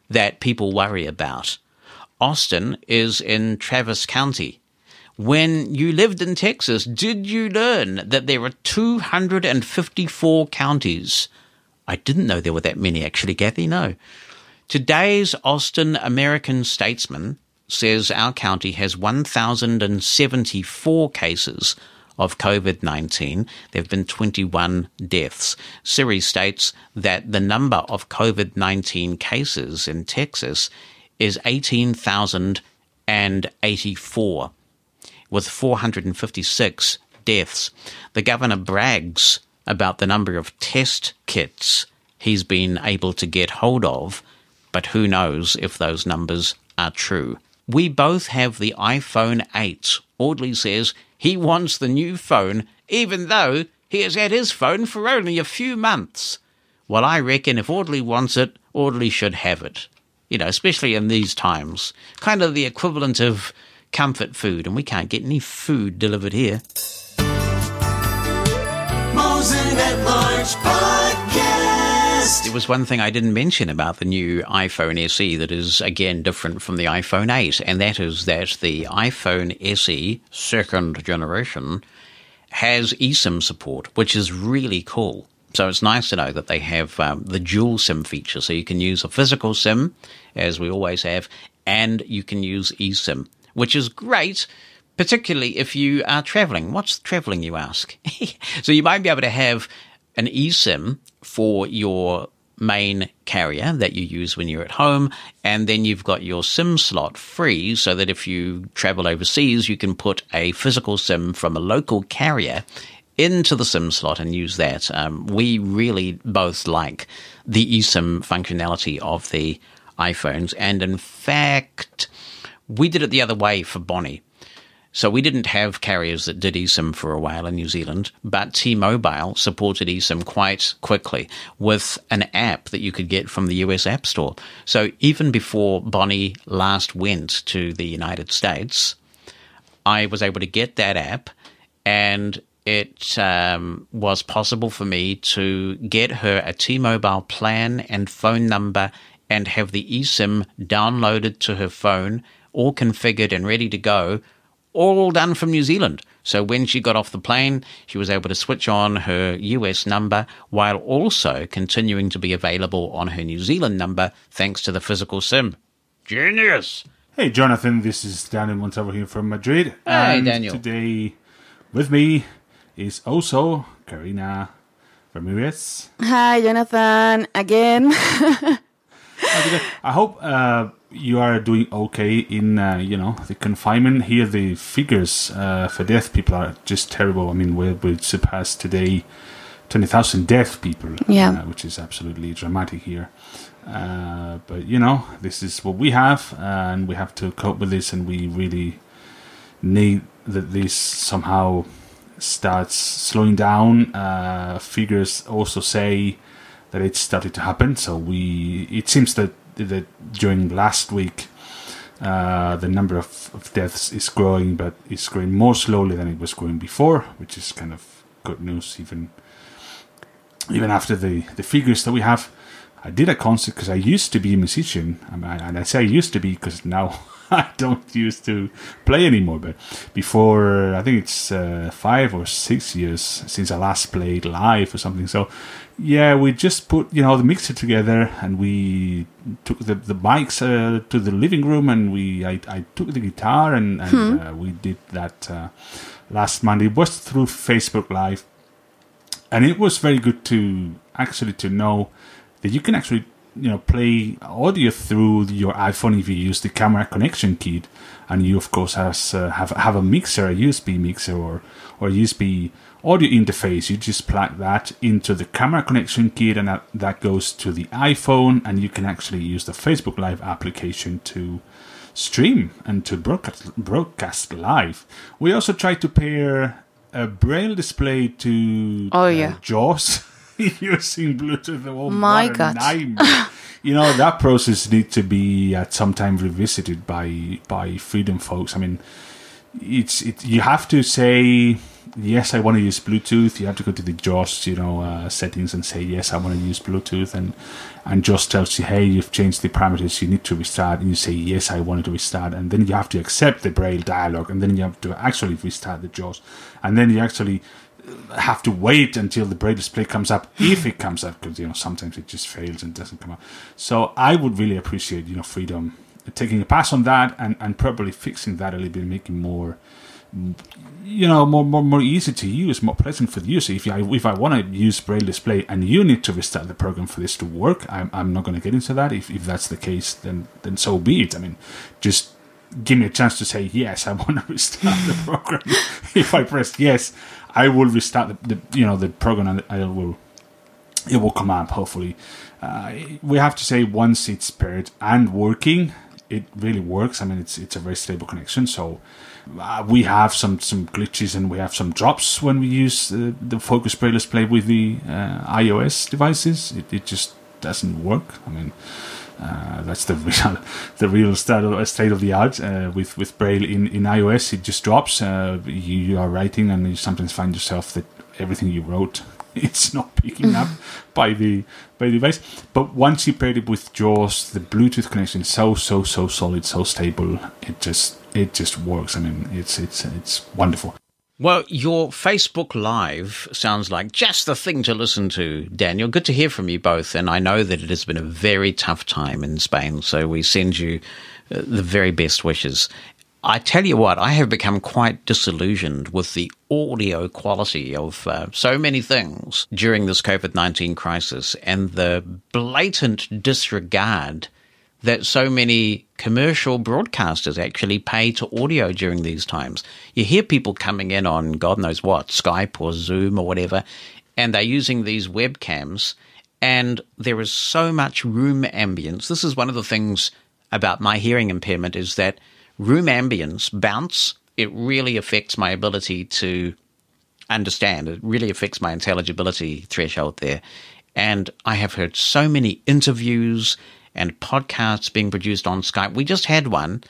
that people worry about. Austin is in Travis County. When you lived in Texas, did you learn that there are 254 counties? I didn't know there were that many, actually, Kathy. No. Today's Austin American Statesman says our county has 1,074 cases of COVID 19. There have been 21 deaths. Siri states that the number of COVID 19 cases in Texas is 18,084, with 456 deaths. The governor brags about the number of test kits he's been able to get hold of, but who knows if those numbers are true. We both have the iPhone 8. Audley says he wants the new phone, even though he has had his phone for only a few months. Well, I reckon if Audley wants it, Audley should have it. You know, especially in these times. Kind of the equivalent of comfort food, and we can't get any food delivered here. Mosen at Large Podcast. There was one thing I didn't mention about the new iPhone SE that is again different from the iPhone 8, and that is that the iPhone SE second generation has eSIM support, which is really cool. So it's nice to know that they have um, the dual SIM feature, so you can use a physical SIM, as we always have, and you can use eSIM, which is great particularly if you are traveling. What's traveling, you ask? so you might be able to have an eSIM for your main carrier that you use when you're at home, and then you've got your SIM slot free so that if you travel overseas, you can put a physical SIM from a local carrier into the SIM slot and use that. Um, we really both like the eSIM functionality of the iPhones, and in fact, we did it the other way for Bonnie. So we didn't have carriers that did eSIM for a while in New Zealand, but T-Mobile supported eSIM quite quickly with an app that you could get from the US App Store. So even before Bonnie last went to the United States, I was able to get that app and it um, was possible for me to get her a T-Mobile plan and phone number and have the eSIM downloaded to her phone, all configured and ready to go all done from New Zealand. So when she got off the plane, she was able to switch on her US number while also continuing to be available on her New Zealand number thanks to the physical SIM. Genius! Hey, Jonathan, this is Daniel Montalvo here from Madrid. Hi, and Daniel. Today with me is also Karina Ramirez. Hi, Jonathan, again. I hope uh, you are doing okay in uh, you know the confinement. Here, the figures uh, for death people are just terrible. I mean, we we surpassed today twenty thousand death people, Yeah. uh, which is absolutely dramatic here. Uh, but you know, this is what we have, and we have to cope with this, and we really need that this somehow starts slowing down. Uh, figures also say that it started to happen. So we, it seems that that during last week, uh, the number of, of deaths is growing, but it's growing more slowly than it was growing before, which is kind of good news. Even even after the the figures that we have. I did a concert because I used to be a musician, and I, and I say I used to be because now I don't used to play anymore. But before, I think it's uh, five or six years since I last played live or something. So, yeah, we just put you know the mixer together and we took the the mics uh, to the living room and we I, I took the guitar and, and uh, we did that uh, last Monday. It was through Facebook Live, and it was very good to actually to know that you can actually you know play audio through your iPhone if you use the camera connection kit, and you of course has uh, have have a mixer, a USB mixer or or USB audio interface. You just plug that into the camera connection kit, and that, that goes to the iPhone, and you can actually use the Facebook Live application to stream and to broadcast broadcast live. We also try to pair a braille display to Oh, uh, yeah. JAWS using Bluetooth. Oh, My God. nightmare. you know that process needs to be at some time revisited by by freedom folks. I mean, it's it. You have to say yes. I want to use Bluetooth. You have to go to the JAWS, you know, uh, settings and say yes. I want to use Bluetooth, and and JAWS tells you, hey, you've changed the parameters. You need to restart, and you say yes. I wanted to restart, and then you have to accept the Braille dialog, and then you have to actually restart the JAWS, and then you actually have to wait until the braille display comes up. If it comes up because you know sometimes it just fails and doesn't come up. So i would really appreciate you know freedom uh, taking a pass on that and and probably fixing that a little bit making more mm, you know more more more easy to use more pleasant for the user. If i if i want to use braille display and you need to restart the program for this to work i'm, I'm not going to get into that. If, if that's the case then then so be it. I mean just give me a chance to say yes i want to restart the program. If i press yes i will restart the, the you know the program and i will it will come up hopefully. Uh, we have to say once it's paired and working it really works. I mean it's it's a very stable connection. So uh, we have some some glitches and we have some drops when we use uh, the focus display with the uh, ios devices. It, it just doesn't work. I mean uh, that's the real, the real state of, state of the art uh, with with Braille in, in iOS. It just drops. Uh, you, you are writing, and you sometimes find yourself that everything you wrote it's not picking up by the by the device. But once you paired it with JAWS, the Bluetooth connection is so so so solid, so stable. It just it just works. I mean, it's it's it's wonderful. Well, your Facebook Live sounds like just the thing to listen to, Daniel. Good to hear from you both. And I know that it has been a very tough time in Spain. So we send you uh, the very best wishes. I tell you what, I have become quite disillusioned with the audio quality of uh, so many things during this COVID 19 crisis and the blatant disregard that so many commercial broadcasters actually pay to audio during these times. You hear people coming in on God knows what, Skype or Zoom or whatever, and they're using these webcams, and there is so much room ambience. This is one of the things about my hearing impairment is that room ambience, bounce, it really affects my ability to understand. It really affects my intelligibility threshold there. And I have heard so many interviews and podcasts being produced on Skype. We just had one,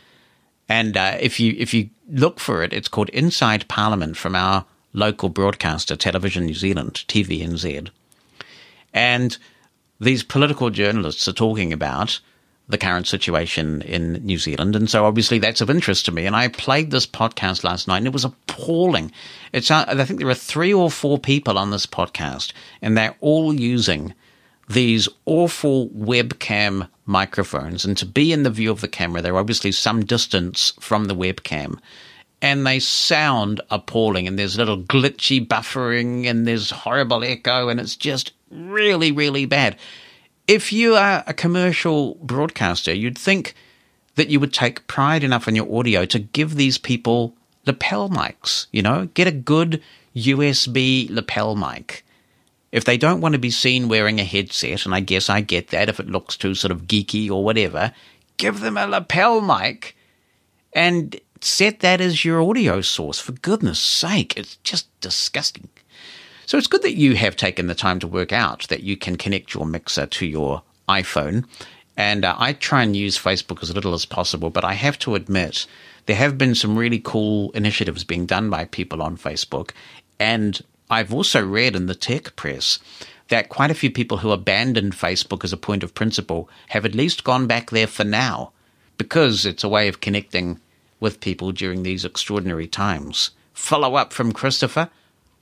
and uh, if you if you look for it, it's called Inside Parliament from our local broadcaster, Television New Zealand, TVNZ. And these political journalists are talking about the current situation in New Zealand. And so obviously that's of interest to me. And I played this podcast last night and it was appalling. It's, uh, I think there are three or four people on this podcast and they're all using these awful webcam microphones. And to be in the view of the camera, they're obviously some distance from the webcam. And they sound appalling, and there's little glitchy buffering, and there's horrible echo, and it's just really, really bad. If you are a commercial broadcaster, you'd think that you would take pride enough in your audio to give these people lapel mics, you know, get a good USB lapel mic. If they don't want to be seen wearing a headset, and I guess I get that if it looks too sort of geeky or whatever, give them a lapel mic and set that as your audio source. For goodness sake, it's just disgusting. So it's good that you have taken the time to work out that you can connect your mixer to your iPhone. And uh, I try and use Facebook as little as possible, but I have to admit there have been some really cool initiatives being done by people on Facebook. And I've also read in the tech press that quite a few people who abandoned Facebook as a point of principle have at least gone back there for now because it's a way of connecting with people during these extraordinary times. Follow up from Christopher.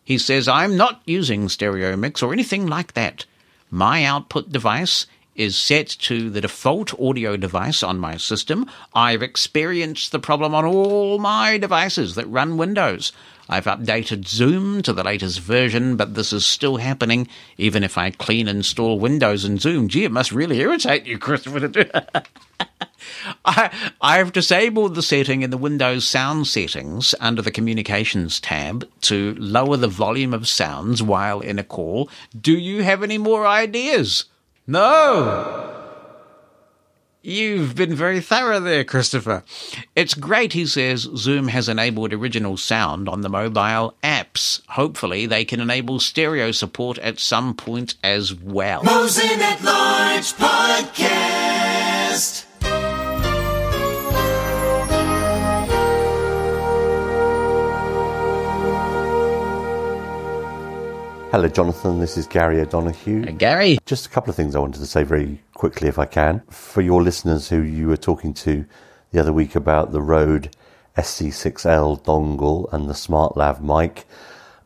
He says, I'm not using Stereo Mix or anything like that. My output device is set to the default audio device on my system. I've experienced the problem on all my devices that run Windows. I've updated Zoom to the latest version, but this is still happening even if I clean install Windows and Zoom. Gee, it must really irritate you, Christopher, I, I've disabled the setting in the Windows sound settings under the communications tab to lower the volume of sounds while in a call. Do you have any more ideas? No! You've been very thorough there, Christopher. It's great, he says, Zoom has enabled original sound on the mobile apps. Hopefully, they can enable stereo support at some point as well. Mosen at Large Podcast. Hello, Jonathan. This is Gary O'Donoghue. Uh, Gary? Just a couple of things I wanted to say very quickly, if I can. For your listeners who you were talking to the other week about the Rode SC6L dongle and the SmartLav mic,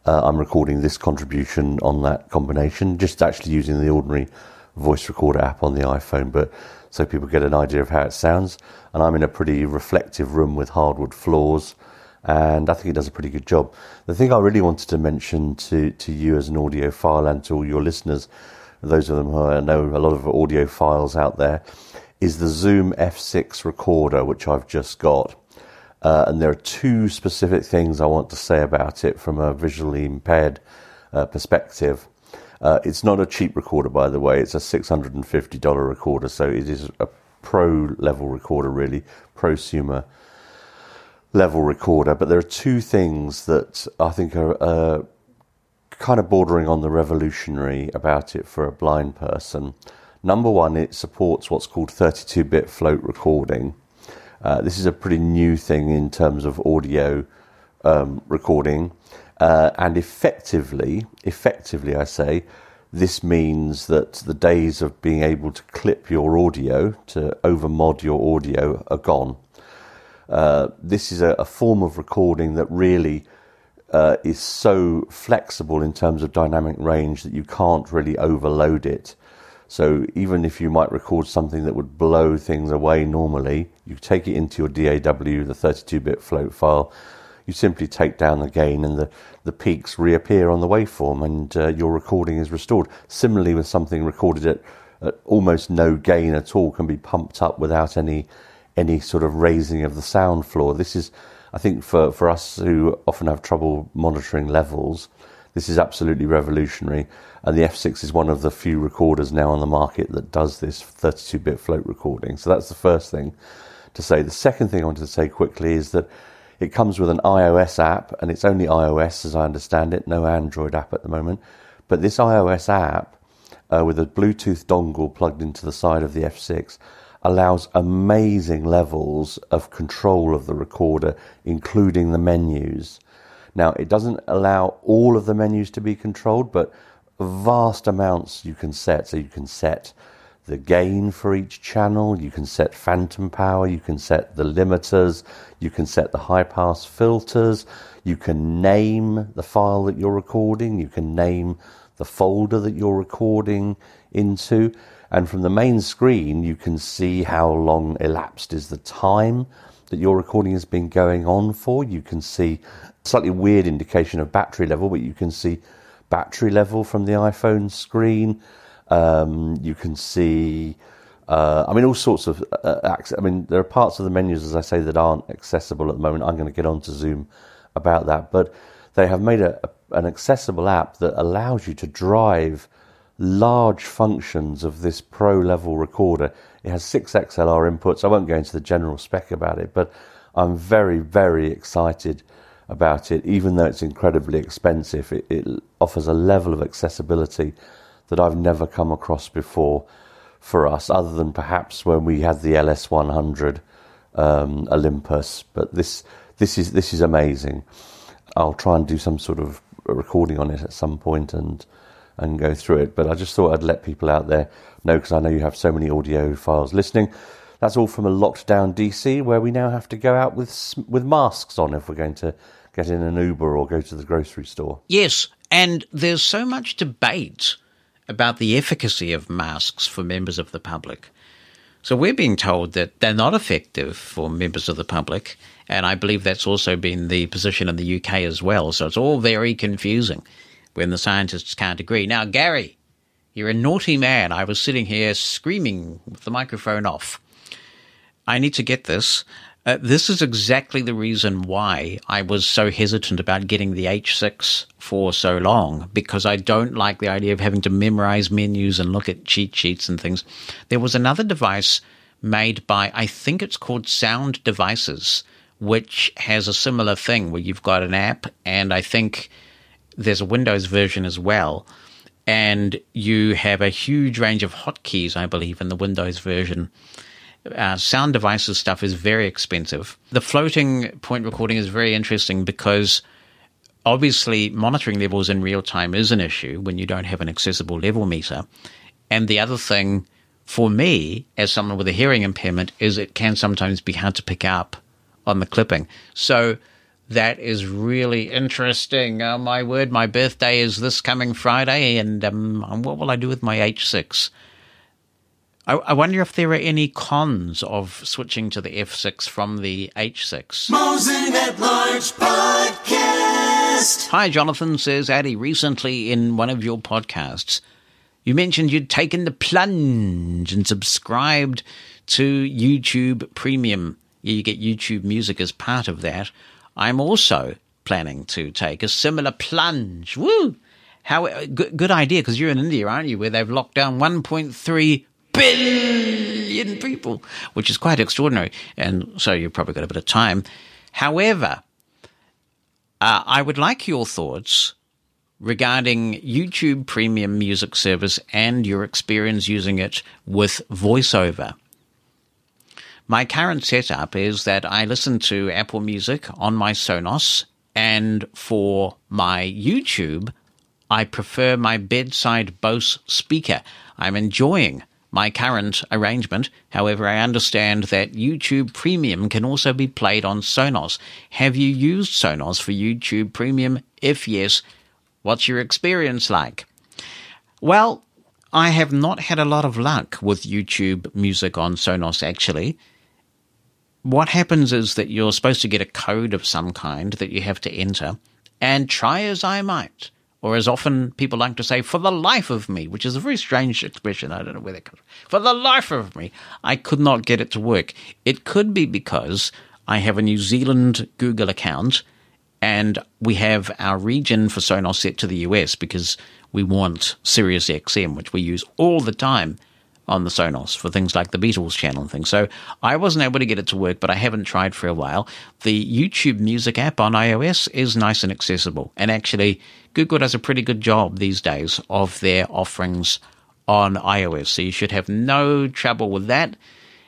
uh, I'm recording this contribution on that combination, just actually using the ordinary voice recorder app on the iPhone, but so people get an idea of how it sounds. And I'm in a pretty reflective room with hardwood floors and I think it does a pretty good job. The thing I really wanted to mention to, to you as an audiophile and to all your listeners, those of them who I know a lot of audiophiles out there, is the Zoom F6 recorder, which I've just got. Uh, and there are two specific things I want to say about it from a visually impaired uh, perspective. Uh, it's not a cheap recorder, by the way. It's a $650 recorder, so it is a pro level recorder, really, prosumer level recorder, but there are two things that I think are uh, kind of bordering on the revolutionary about it for a blind person. Number one, it supports what's called 32 bit float recording. Uh, this is a pretty new thing in terms of audio um, recording, uh, and effectively, effectively, I say, this means that the days of being able to clip your audio to overmod your audio are gone. Uh, this is a, a, form of recording that really uh, is so flexible in terms of dynamic range that you can't really overload it. So even if you might record something that would blow things away normally, you take it into your DAW, the 32-bit float file. You simply take down the gain, and the, the peaks reappear on the waveform, and uh, your recording is restored. Similarly, with something recorded at, at almost no gain at all, can be pumped up without any any sort of raising of the sound floor. This is, I think, for, for us who often have trouble monitoring levels, this is absolutely revolutionary. And the F6 is one of the few recorders now on the market that does this 32 bit float recording. So that's the first thing to say. The second thing I wanted to say quickly is that it comes with an iOS app, and it's only iOS as I understand it, no Android app at the moment. But this iOS app, uh, with a Bluetooth dongle plugged into the side of the F6, allows amazing levels of control of the recorder, including the menus. Now, it doesn't allow all of the menus to be controlled, but vast amounts you can set. So you can set the gain for each channel, you can set phantom power, you can set the limiters, you can set the high pass filters, you can name the file that you're recording, you can name the folder that you're recording into. And from the main screen, you can see how long elapsed is the time that your recording has been going on for. You can see slightly weird indication of battery level, but you can see battery level from the iPhone screen. Um, you can see, uh, I mean, all sorts of. Uh, access. I mean, there are parts of the menus, as I say, that aren't accessible at the moment. I'm going to get on to Zoom about that, but they have made a, a, an accessible app that allows you to drive large functions of this pro level recorder. It has six XLR inputs. I won't go into the general spec about it, but I'm very, very excited about it. Even though it's incredibly expensive, it, it offers a level of accessibility that I've never come across before for us, other than perhaps when we had the LS100 um, Olympus. But this, this is this is amazing. I'll try and do some sort of recording on it at some point and and go through it. But I just thought I'd let people out there know because I know you have so many audiophiles listening. That's all from a locked down DC where we now have to go out with with masks on if we're going to get in an Uber or go to the grocery store. Yes, and there's so much debate about the efficacy of masks for members of the public. So we're being told that they're not effective for members of the public, and I believe that's also been the position in the UK as well. So it's all very confusing when the scientists can't agree. Now, Gary, you're a naughty man. I was sitting here screaming with the microphone off. I need to get this. Uh, this is exactly the reason why I was so hesitant about getting the H6 for so long, because I don't like the idea of having to memorize menus and look at cheat sheets and things. There was another device made by, I think it's called Sound Devices, which has a similar thing where you've got an app, and I think there's a Windows version as well. And you have a huge range of hotkeys, I believe, in the Windows version uh, sound devices stuff is very expensive. The floating point recording is very interesting because obviously monitoring levels in real time is an issue when you don't have an accessible level meter. And the other thing for me, as someone with a hearing impairment, is it can sometimes be hard to pick up on the clipping. So that is really interesting. Oh, my word, my birthday is this coming Friday, and um, what will I do with my H6? I, I wonder if there are any cons of switching to the F6 from the H6. Mosen at Large Podcast. Hi, Jonathan, says Addy. Recently, in one of your podcasts, you mentioned you'd taken the plunge and subscribed to YouTube Premium. You get YouTube Music as part of that. I'm also planning to take a similar plunge. Woo! How good, good idea because you're in India, aren't you? Where they've locked down 1.3 billion people, which is quite extraordinary. And so you've probably got a bit of time. However, uh, I would like your thoughts regarding YouTube Premium Music Service and your experience using it with VoiceOver. My current setup is that I listen to Apple Music on my Sonos, and for my YouTube, I prefer my bedside Bose speaker. I'm enjoying my current arrangement. However, I understand that YouTube Premium can also be played on Sonos. Have you used Sonos for YouTube Premium? If yes, what's your experience like? Well, I have not had a lot of luck with YouTube music on Sonos actually. What happens is that you're supposed to get a code of some kind that you have to enter, and try as I might, or as often people like to say, for the life of me, which is a very strange expression. I don't know where that comes from. For the life of me, I could not get it to work. It could be because I have a New Zealand Google account and we have our region for Sonos set to the US because we want Sirius XM, which we use all the time on the Sonos for things like the Beatles channel and things. So I wasn't able to get it to work, but I haven't tried for a while. The YouTube Music app on iOS is nice and accessible. And actually, Google does a pretty good job these days of their offerings on iOS. So you should have no trouble with that.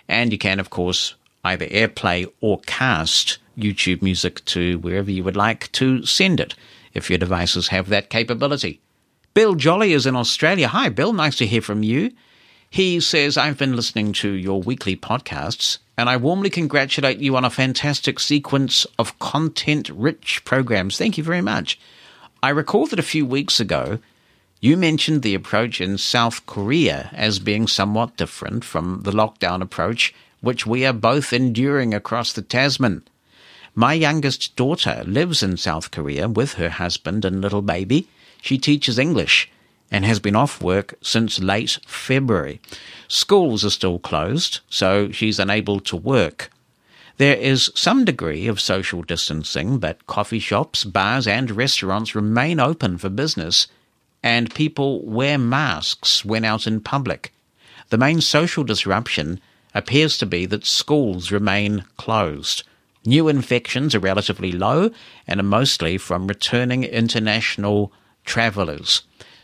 And you can, of course, either AirPlay or cast YouTube music to wherever you would like to send it if your devices have that capability. Bill Jolly is in Australia. Hi, Bill. Nice to hear from you. He says, I've been listening to your weekly podcasts, and I warmly congratulate you on a fantastic sequence of content rich programs. Thank you very much. I recall that a few weeks ago, you mentioned the approach in South Korea as being somewhat different from the lockdown approach, which we are both enduring across the Tasman. My youngest daughter lives in South Korea with her husband and little baby. She teaches English and has been off work since late February. Schools are still closed, so she's unable to work. There is some degree of social distancing, but coffee shops, bars, and restaurants remain open for business, and people wear masks when out in public. The main social disruption appears to be that schools remain closed. New infections are relatively low and are mostly from returning international travellers.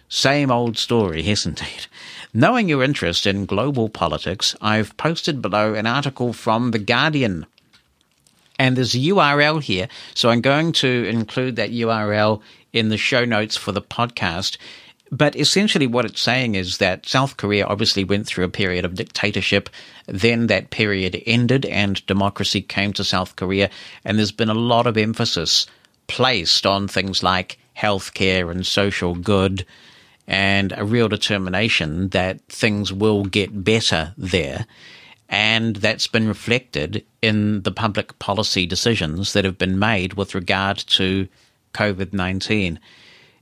Same old story, isn't it? Knowing your interest in global politics, I've posted below an article from The Guardian. And there's a URL here, so I'm going to include that URL in the show notes for the podcast. But essentially, what it's saying is that South Korea obviously went through a period of dictatorship. Then that period ended and democracy came to South Korea. And there's been a lot of emphasis placed on things like healthcare and social good and a real determination that things will get better there. And that's been reflected in the public policy decisions that have been made with regard to COVID 19.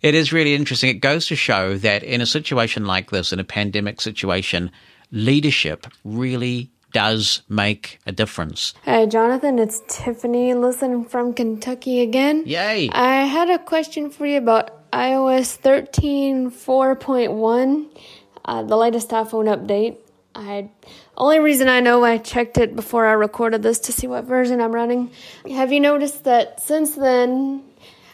It is really interesting. It goes to show that in a situation like this, in a pandemic situation, leadership really does make a difference. Hey, Jonathan, it's Tiffany listening from Kentucky again. Yay! I had a question for you about iOS 13.4.1, uh, the latest iPhone update. I only reason I know I checked it before I recorded this to see what version I'm running. Have you noticed that since then,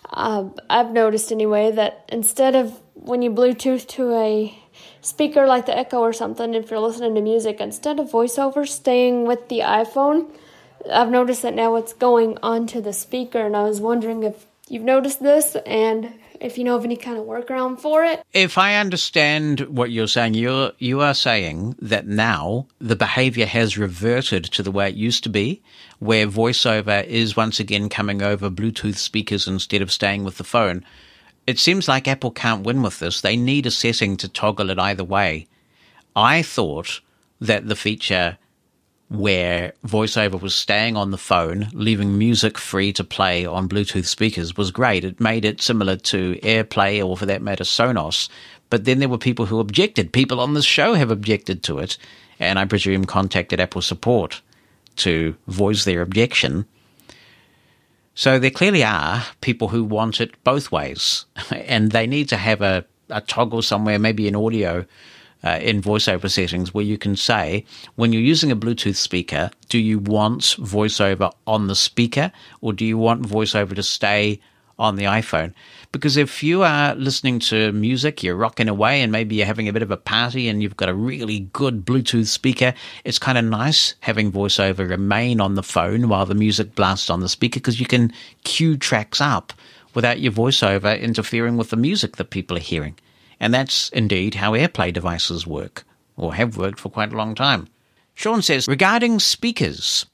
uh, I've noticed anyway that instead of when you Bluetooth to a speaker like the Echo or something, if you're listening to music, instead of voiceover staying with the iPhone, I've noticed that now it's going onto the speaker, and I was wondering if you've noticed this and if you know of any kind of workaround for it. If I understand what you're saying, you're you are saying that now the behavior has reverted to the way it used to be, where voiceover is once again coming over Bluetooth speakers instead of staying with the phone. It seems like Apple can't win with this. They need a setting to toggle it either way. I thought that the feature where voiceover was staying on the phone, leaving music free to play on Bluetooth speakers was great. It made it similar to AirPlay or for that matter Sonos. But then there were people who objected. People on this show have objected to it, and I presume contacted Apple support to voice their objection. So there clearly are people who want it both ways, and they need to have a, a toggle somewhere, maybe in audio, uh, in voiceover settings, where you can say, when you're using a Bluetooth speaker, do you want voiceover on the speaker, or do you want voiceover to stay on the iPhone? Because if you are listening to music, you're rocking away, and maybe you're having a bit of a party, and you've got a really good Bluetooth speaker, it's kind of nice having voiceover remain on the phone while the music blasts on the speaker because you can cue tracks up without your voiceover interfering with the music that people are hearing. And that's indeed how AirPlay devices work, or have worked for quite a long time. Sean says, regarding speakers,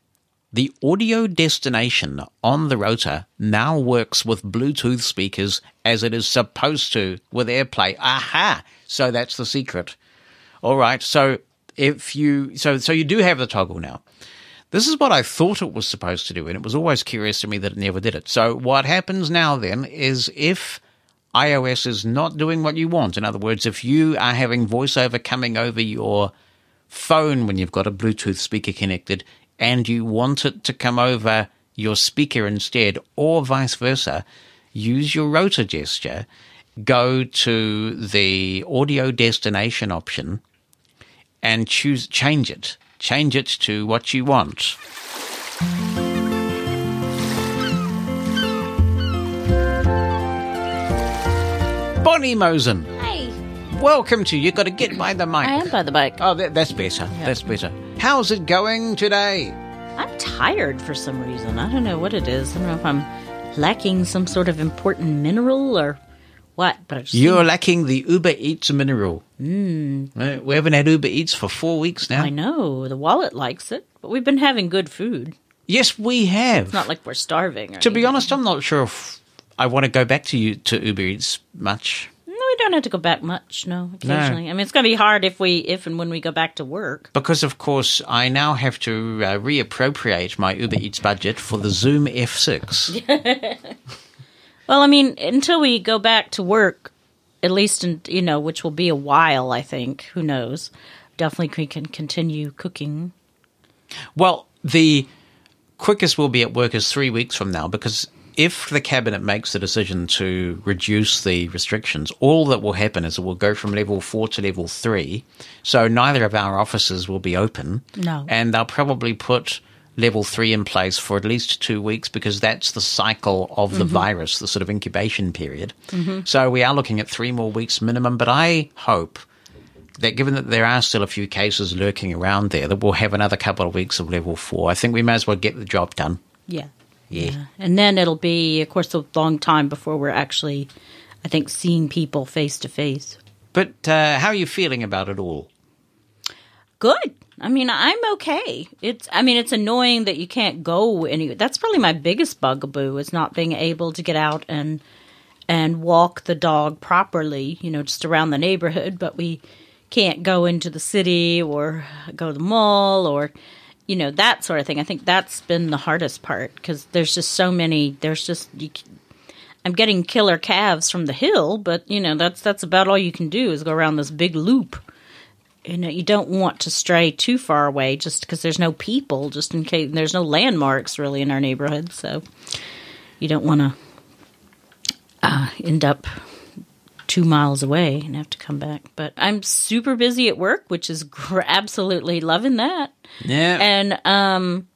the audio destination on the rotor now works with Bluetooth speakers as it is supposed to with AirPlay. Aha! So that's the secret. All right. So if you, so, so you do have the toggle now. This is what I thought it was supposed to do, and it was always curious to me that it never did it. So what happens now then is if iOS is not doing what you want, in other words, if you are having voiceover coming over your phone when you've got a Bluetooth speaker connected and you want it to come over your speaker instead, or vice versa, use your rotor gesture, go to the audio destination option and choose change it. Change it to what you want. Bonnie Mosen. Hey. Welcome to You Got to Get by the Mic. I am by the bike. Oh, that, that's better. That's better. How's it going today? I'm tired for some reason. I don't know what it is. I don't know if I'm lacking some sort of important mineral or what, but You're lacking the Uber Eats mineral. Mm. We haven't had Uber Eats for four weeks now. I know the wallet likes it, but we've been having good food. Yes, we have. It's not like we're starving. Or to be honest, I'm not sure if I want to go back to you to Uber Eats much. no, we don't have to go back much. No, occasionally. I mean, it's going to be hard if we, if and when we go back to work. Because, of course, I now have to uh, reappropriate my Uber Eats budget for the Zoom F6. Well, I mean, until we go back to work, at least, in, you know, which will be a while, I think. Who knows? Definitely, we can continue cooking. Well, the quickest we'll be at work is three weeks from now because if the cabinet makes the decision to reduce the restrictions, all that will happen is it will go from level four to level three. So neither of our offices will be open. No. And they'll probably put level three in place for at least two weeks because that's the cycle of the mm-hmm. virus, the sort of incubation period. Mm-hmm. So we are looking at three more weeks minimum, but I hope that given that there are still a few cases lurking around there, that we'll have another couple of weeks of level four. I think we may as well get the job done. Yeah. Yeah. And then it'll be, of course, a long time before we're actually, I think, seeing people face to face. But uh, how are you feeling about it all? Good. I mean, I'm okay. It's I mean, it's annoying that you can't go anywhere. That's probably my biggest bugaboo is not being able to get out and and walk the dog properly, you know, just around the neighborhood, but we can't go into the city or go to the mall or you know, that sort of thing. I think that's been the hardest part because there's just so many there's just you, I'm getting killer calves from the hill, but you know, that's that's about all you can do is go around this big loop. You know you don't want to stray too far away just because there's no people just in case there's no landmarks really in our neighborhood so you don't want to uh, end up two miles away and have to come back. But i'm super busy at work which is gr- absolutely loving that Yeah. and um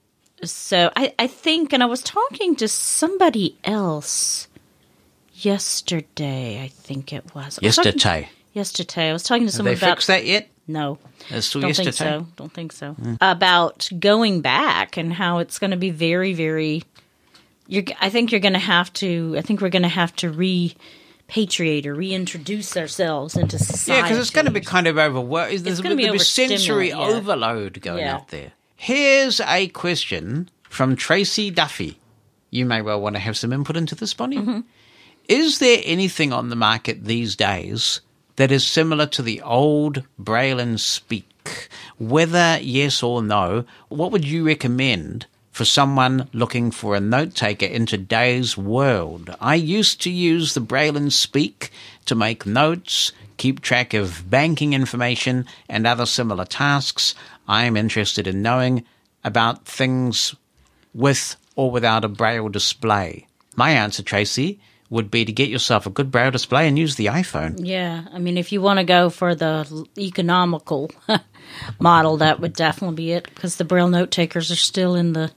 so I, I think and i was talking to somebody else yesterday i think it was I was talking- Yesterday. yesterday i was talking to Have someone they about fixed that yet? no. It's still Don't yesterday. think so. Don't think so. About going back and how it's going to be very, very. You're. I think you're going to have to. I think we're going to have to repatriate or reintroduce ourselves into society. Yeah, because it's going to be kind of overworked. There's a gonna bit be sensory yeah. overload going Yeah. out there. Here's a question from Tracy Duffy. You may well want to have some input into this, Bonnie. Mm-hmm. Is there anything on the market these days that is similar to the old Braille and Speak? Whether yes or no, what would you recommend for someone looking for a note taker in today's world? I used to use the Braille and Speak to make notes, keep track of banking information, and other similar tasks. I am interested in knowing about things with or without a braille display? My answer, Tracy, would be to get yourself a good braille display and use the iPhone. Yeah, I mean, if you want to go for the economical model, that would definitely be it because the braille note takers are still in the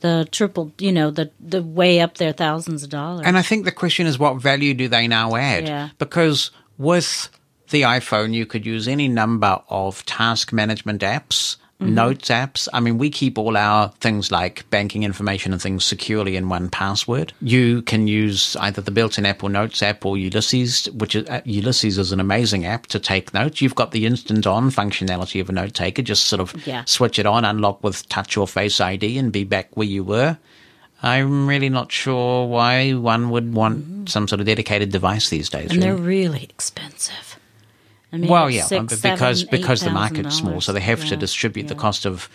the triple, you know, the the way up there, thousands of dollars. And I think the question is what value do they now add? Yeah. Because with the iPhone, you could use any number of task management apps, Mhm. notes apps. I mean, we keep all our things like banking information and things securely in 1Password. You can use either the built-in Apple Notes app or Ulysses, which is, uh, Ulysses is an amazing app to take notes. You've got the instant on functionality of a note taker. Just sort of Yeah. switch it on, unlock with touch or face ID, and be back where you were. I'm really not sure why one would want some sort of dedicated device these days. Mm-hmm. and they're really. really expensive. I mean, well, yeah, six, because seven, because the market's small, so they have to Yeah, distribute the cost of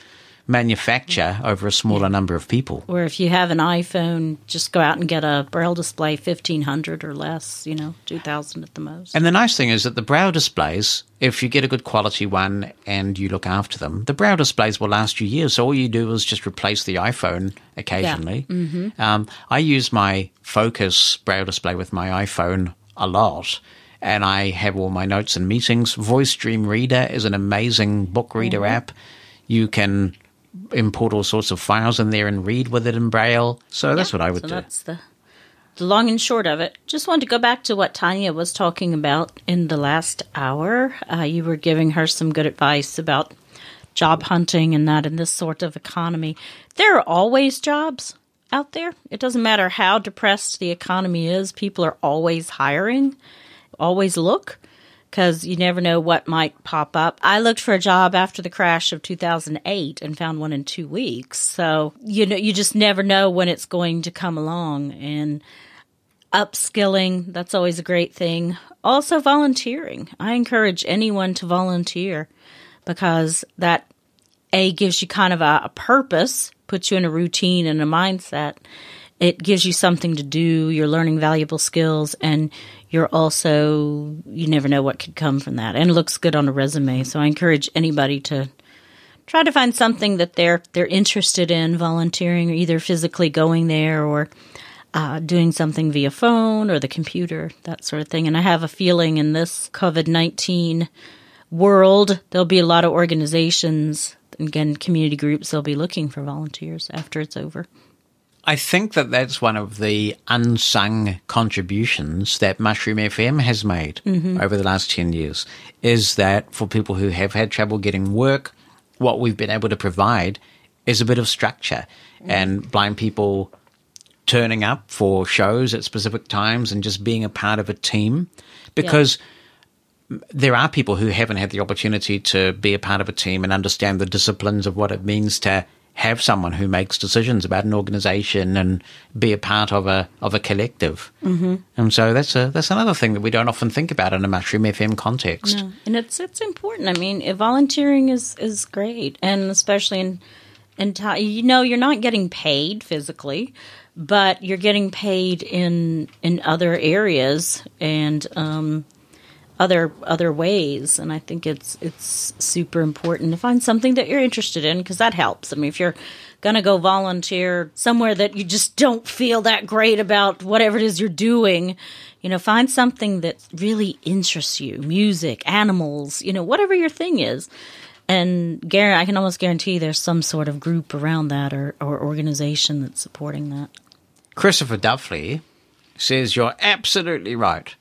manufacture over a smaller number of people. Or if you have an iPhone, just go out and get a braille display, fifteen hundred or less. You know, two thousand at the most. And the nice thing is that the braille displays, if you get a good quality one and you look after them, the braille displays will last you years. So all you do is just replace the iPhone occasionally. Mhm. Um, I use my Focus braille display with my iPhone a lot. And I have all my notes and meetings. Voice Dream Reader is an amazing book reader Mhm. app. You can import all sorts of files in there and read with it in Braille. So that's what I would so do. that's the the long and short of it. Just wanted to go back to what Tanya was talking about in the last hour. Uh, you were giving her some good advice about job hunting and that in this sort of economy. There are always jobs out there. It doesn't matter how depressed the economy is, people are always hiring. Always look because you never know what might pop up. I looked for a job after the crash of 2008 and found one in two weeks. So you know, you just never know when it's going to come along. And upskilling, that's always a great thing. Also, volunteering. I encourage anyone to volunteer because that a gives you kind of a, a purpose, puts you in a routine and a mindset. It gives you something to do. You're learning valuable skills, and you're also you never know what could come from that. And it looks good on a resume. So I encourage anybody to try to find something that they're they're interested in volunteering, or either physically going there or uh, doing something via phone or the computer, that sort of thing. And I have a feeling in this COVID nineteen world, there'll be a lot of organizations, again, community groups. They'll be looking for volunteers after it's over. I think that that's one of the unsung contributions that Mushroom FM has made Mhm. over the last 10 years is that for people who have had trouble getting work, what we've been able to provide is a bit of structure and blind people turning up for shows at specific times and just being a part of a team because there are people who haven't had the opportunity to be a part of a team and understand the disciplines of what it means to have someone who makes decisions about an organization and be a part of a of a collective. Mm-hmm. And so that's a that's another thing that we don't often think about in a Mushroom FM context. No, and it's it's important. I mean, volunteering is is great, and especially in in ti you know, you're not getting paid physically, but you're getting paid in in other areas and um, other other ways. And I think it's it's super important to find something that you're interested in because that helps. I mean, if you're going to go volunteer somewhere that you just don't feel that great about whatever it is you're doing, you know, find something that really interests you music, animals, you know, whatever your thing is. And Gary, I can almost guarantee there's some sort of group around that or, or organization that's supporting that. Christopher Duffley says you're absolutely right.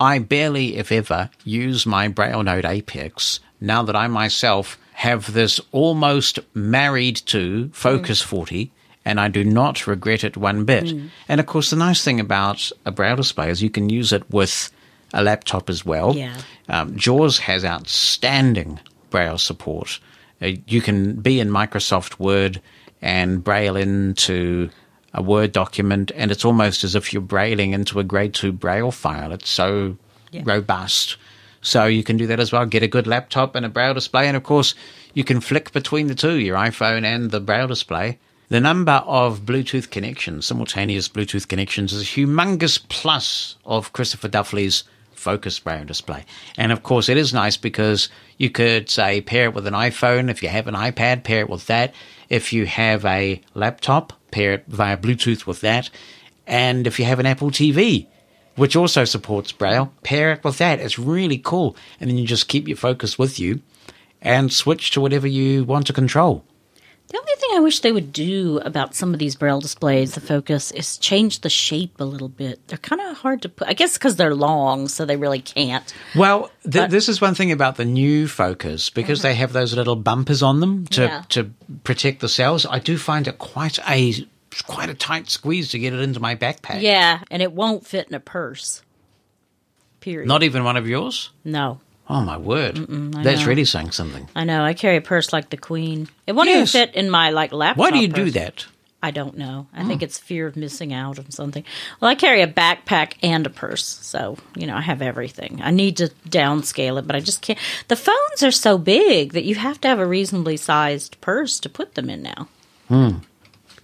I barely, if ever, use my Braille Note Apex now that I myself have this almost married to Focus 40 and I do not regret it one bit. And of course, the nice thing about a Braille display is you can use it with a laptop as well. Yeah. Um, JAWS has outstanding Braille support. Uh, you can be in Microsoft Word and Braille into a Word document, and it's almost as if you're brailing into a grade two Braille file. It's so robust. So you can do that as well. Get a good laptop and a Braille display, and of course, you can flick between the two, your iPhone and the Braille display. The number of Bluetooth connections, simultaneous Bluetooth connections, is a humongous plus of Christopher Duffley's Focus Braille display. And of course, it is nice because you could say pair it with an iPhone. If you have an iPad, pair it with that. If you have a laptop, pair it via Bluetooth with that. And if you have an Apple TV, which also supports Braille, pair it with that. It's really cool. And then you just keep your focus with you and switch to whatever you want to control. The only thing I wish they would do about some of these braille displays, the focus, is change the shape a little bit. They're kind of hard to put. I guess because they're long, so they really can't. Well, th- But- this is one thing about the new Focus because uh-huh. they have those little bumpers on them to Yeah. to protect the cells. I do find it quite a quite a tight squeeze to get it into my backpack. Yeah, and it won't fit in a purse. Period. Not even one of yours. no, Oh my word! That's know. really saying something. I know. I carry a purse like the queen. It won't Yes. even fit in my like laptop. Why do you do that? I don't know. I think oh. it's fear of missing out on something. Well, I carry a backpack and a purse, so you know I have everything. I need to downscale it, but I just can't. The phones are so big that you have to have a reasonably sized purse to put them in now. Hmm.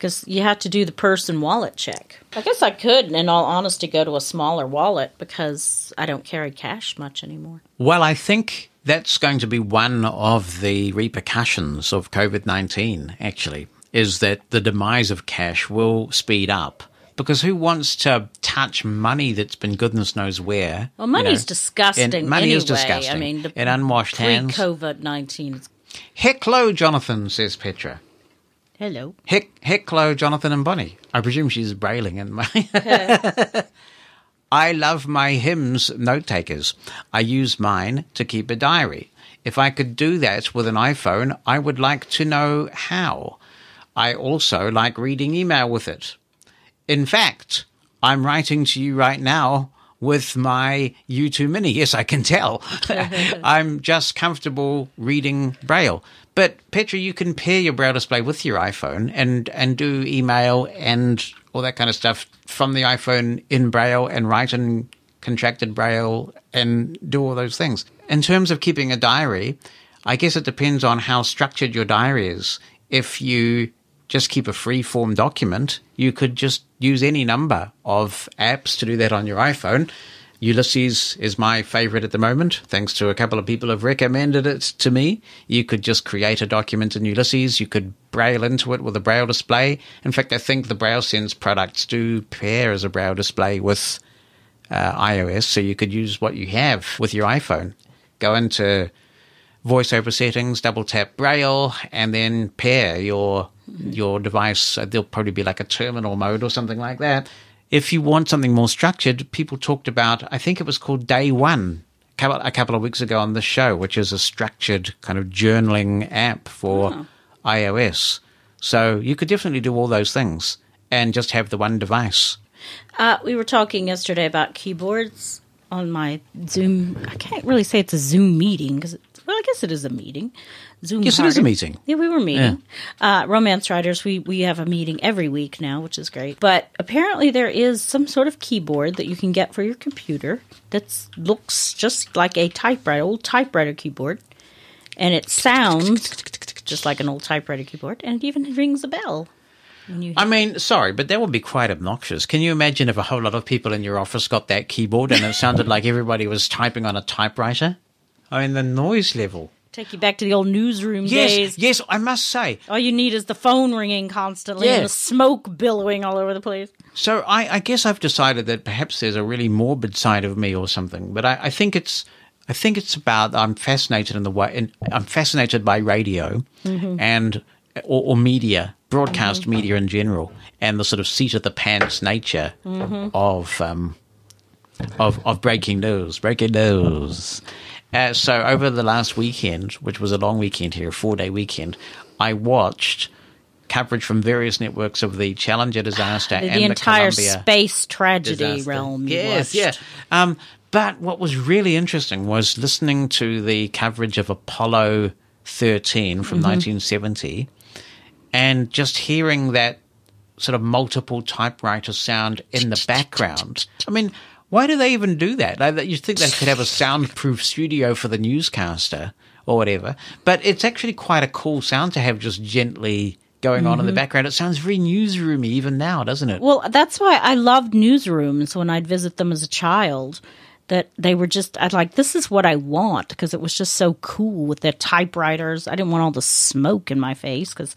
Because you have to do the purse and wallet check. I guess I could, in all honesty, go to a smaller wallet because I don't carry cash much anymore. Well, I think that's going to be one of the repercussions of COVID 19, actually, is that the demise of cash will speed up. Because who wants to touch money that's been goodness knows where? Well, you money's know? disgusting. And money anyway. is disgusting. I mean, the in unwashed hands. pre-COVID nineteen. Hecklo, Jonathan, says Petra. Hello. Heck, Hecklo, Jonathan and Bonnie. I presume she's brailing in my. I love my HIMS note takers. I use mine to keep a diary. If I could do that with an iPhone, I would like to know how. I also like reading email with it. In fact, I'm writing to you right now with my U2 Mini. Yes, I can tell. I'm just comfortable reading Braille. But Petra, you can pair your Braille display with your iPhone and, and do email and all that kind of stuff from the iPhone in Braille and write in contracted Braille and do all those things. In terms of keeping a diary, I guess it depends on how structured your diary is. If you just keep a free form document, you could just use any number of apps to do that on your iPhone. Ulysses is my favorite at the moment, thanks to a couple of people have recommended it to me. You could just create a document in Ulysses. You could braille into it with a braille display. In fact, I think the Braille Sense products do pair as a braille display with uh, iOS, so you could use what you have with your iPhone. Go into voiceover settings, double tap Braille, and then pair your your device. There'll probably be like a terminal mode or something like that. If you want something more structured, people talked about. I think it was called Day One a couple, of weeks ago on the show, which is a structured kind of journaling app for iOS. So you could definitely do all those things and just have the one device. Uh, we were talking yesterday about keyboards, on my Zoom. I can't really say it's a Zoom meeting because, well, I guess it is a meeting. Zoom. Yes, it is a meeting. Yeah, we were meeting. Uh, romance writers, we we have a meeting every week now, which is great. But apparently, there is some sort of keyboard that you can get for your computer that looks just like a typewriter, old typewriter keyboard, and it sounds just like an old typewriter keyboard, and it even rings a bell. I mean, sorry, but that would be quite obnoxious. Can you imagine if a whole lot of people in your office got that keyboard and it sounded like everybody was typing on a typewriter? I mean, the noise level. take you back to the old newsroom Yes, days. yes, I must say. All you need is the phone ringing constantly and the smoke billowing all over the place. So I, I guess I've decided that perhaps there's a really morbid side of me or something, but I, I think it's. I think it's about I'm fascinated in the way in, I'm fascinated by radio mm-hmm. and or, or media, broadcast mm-hmm. media in general, and the sort of seat of the pants nature mm-hmm. of um, of of breaking news, breaking news. Uh, so over the last weekend, which was a long weekend here, a four day weekend, I watched coverage from various networks of the Challenger disaster The, and the entire Columbia space tragedy disaster. realm. Yes, yeah. Um, but what was really interesting was listening to the coverage of Apollo 13 from Mm-hmm. 1970 and just hearing that sort of multiple typewriter sound in the background. I mean, why do they even do that? Like, you think they could have a soundproof studio for the newscaster or whatever, but it's actually quite a cool sound to have just gently going on in Mm-hmm. the background. It sounds very newsroomy even now, doesn't it? Well, that's why I loved newsrooms when I'd visit them as a child. That they were just, I'd like, this is what I want because it was just so cool with their typewriters. I didn't want all the smoke in my face because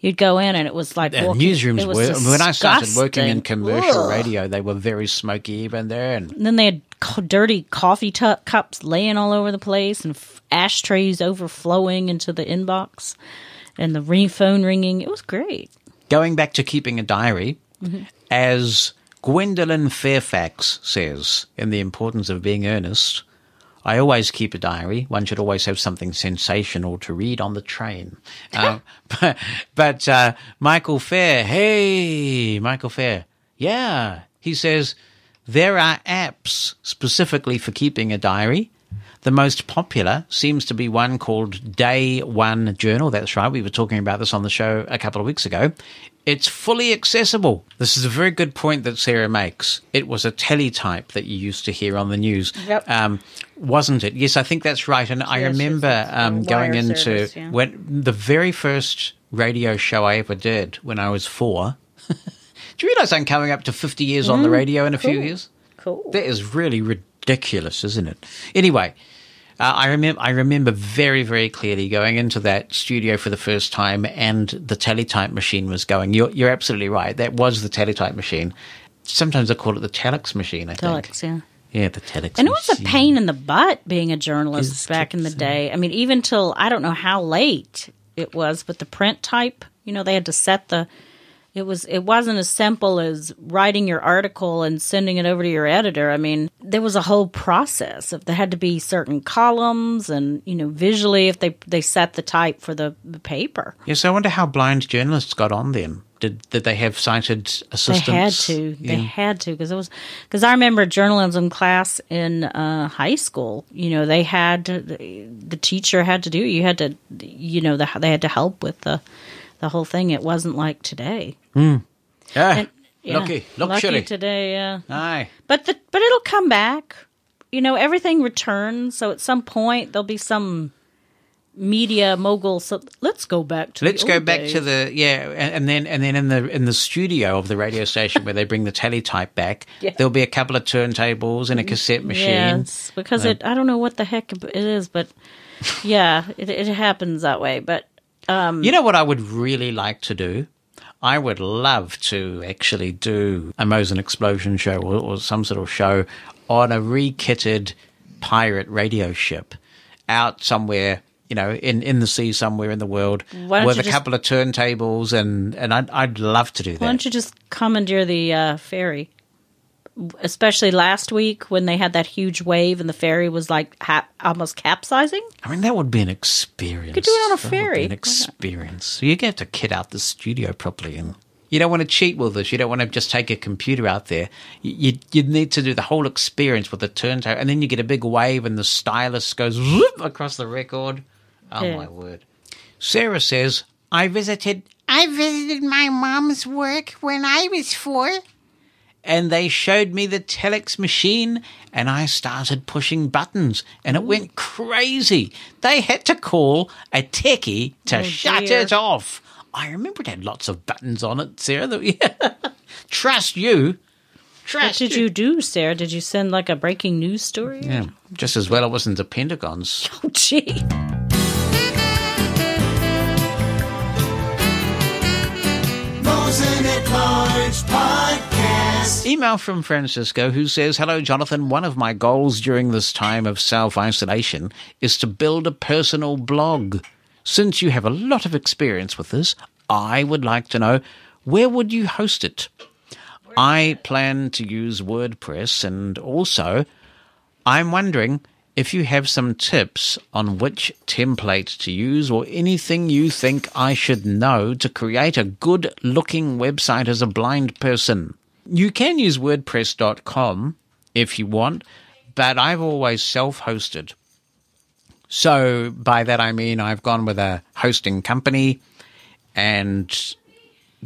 you'd go in and it was like walking- newsrooms were when I started working in commercial Ugh. radio, they were very smoky even there. And And then they had co- dirty coffee tu cups laying all over the place and f- ashtrays overflowing into the inbox and the ring phone ringing. It was great. going back to keeping a diary, Mm-hmm. as Gwendolyn Fairfax says in The Importance of Being Earnest, I always keep a diary. One should always have something sensational to read on the train. Uh, but but uh, Michael Fair, hey, Michael Fair, yeah, he says there are apps specifically for keeping a diary. The most popular seems to be one called Day One Journal. That's right. We were talking about this on the show a couple of weeks ago. It's fully accessible. This is a very good point that Sarah makes. It was a teletype that you used to hear on the news, Yep. um, wasn't it? Yes, I think that's right. And I Yes, yes, remember um, going into service, yeah. when the very first radio show I ever did when I was four. Do you realize I'm coming up to 50 years on the radio in a few years? Cool. That is really ridiculous, isn't it? Anyway, uh, I remember I remember very very clearly going into that studio for the first time, and the teletype machine was going. You're you're absolutely right. That was the teletype machine. Sometimes I call it the telex machine. I think. Telex, yeah. Yeah, the telex. And it was a pain in the butt being a journalist Is back in the day. I mean, even till I don't know how late it was, but the print type, you know, they had to set the. It was. It wasn't as simple as writing your article and sending it over to your editor. I mean, there was a whole process. If there had to be certain columns, and you know, visually, if they they set the type for the, the paper, Yes, I wonder how blind journalists got on then. Did did they have sighted assistants? They had to. They Yeah. had to because it was because I remember journalism class in uh, high school. You know, they had to, the, the teacher had to do. You had to, you know, the, they had to help with the the whole thing. It wasn't like today. Ah, Yeah, lucky, luxury. lucky today. Yeah, Aye. but the, but it'll come back. You know, everything returns. So at some point there'll be some media mogul. So let's go back to. Let's the go back days. to the yeah, and, and then and then in the in the studio of the radio station where they bring the teletype back, Yeah. Mm, there'll be a couple of turntables and a cassette machine. Yes, because it. I don't know what the heck it is, but yeah, it, it happens that way. But um, You know what I would really like to do? I would love to actually do a Mosen Explosion show or, or some sort of show on a re-kitted pirate radio ship out somewhere, you know, in, in the sea somewhere in the world with a just- couple of turntables and, and I'd, I'd love to do that. why don't you just commandeer the uh, ferry? Especially last week when they had that huge wave and the ferry was like ha- almost capsizing. I mean, that would be an experience. You could do it on a That would be ferry. an experience. So you get to kit out the studio properly and You don't want to cheat with this. You don't want to just take a computer out there. You, you, you need to do the whole experience with the turntable, and then you get a big wave, and the stylus goes whoop across the record. Oh Yeah. my word! Sarah says, "I visited. I visited my mom's work when I was four, and they showed me the telex machine, and I started pushing buttons, and it went crazy. They had to call a techie to Oh, shut dear. it off. I remember it had lots of buttons on it, Sarah. that- Trust you. What Trust did you do, Sarah? Did you send like a breaking news story? Yeah, just as well it wasn't the Pentagon's. Oh, gee. Email from Francisco who says, Hello, Jonathan. One of my goals during this time of self isolation is to build a personal blog. Since you have a lot of experience with this, I would like to know where would you host it? I plan to use WordPress and also I'm wondering if you have some tips on which template to use or anything you think I should know to create a good looking website as a blind person. You can use WordPress.com if you want, but I've always self hosted. So by that I mean I've gone with a hosting company and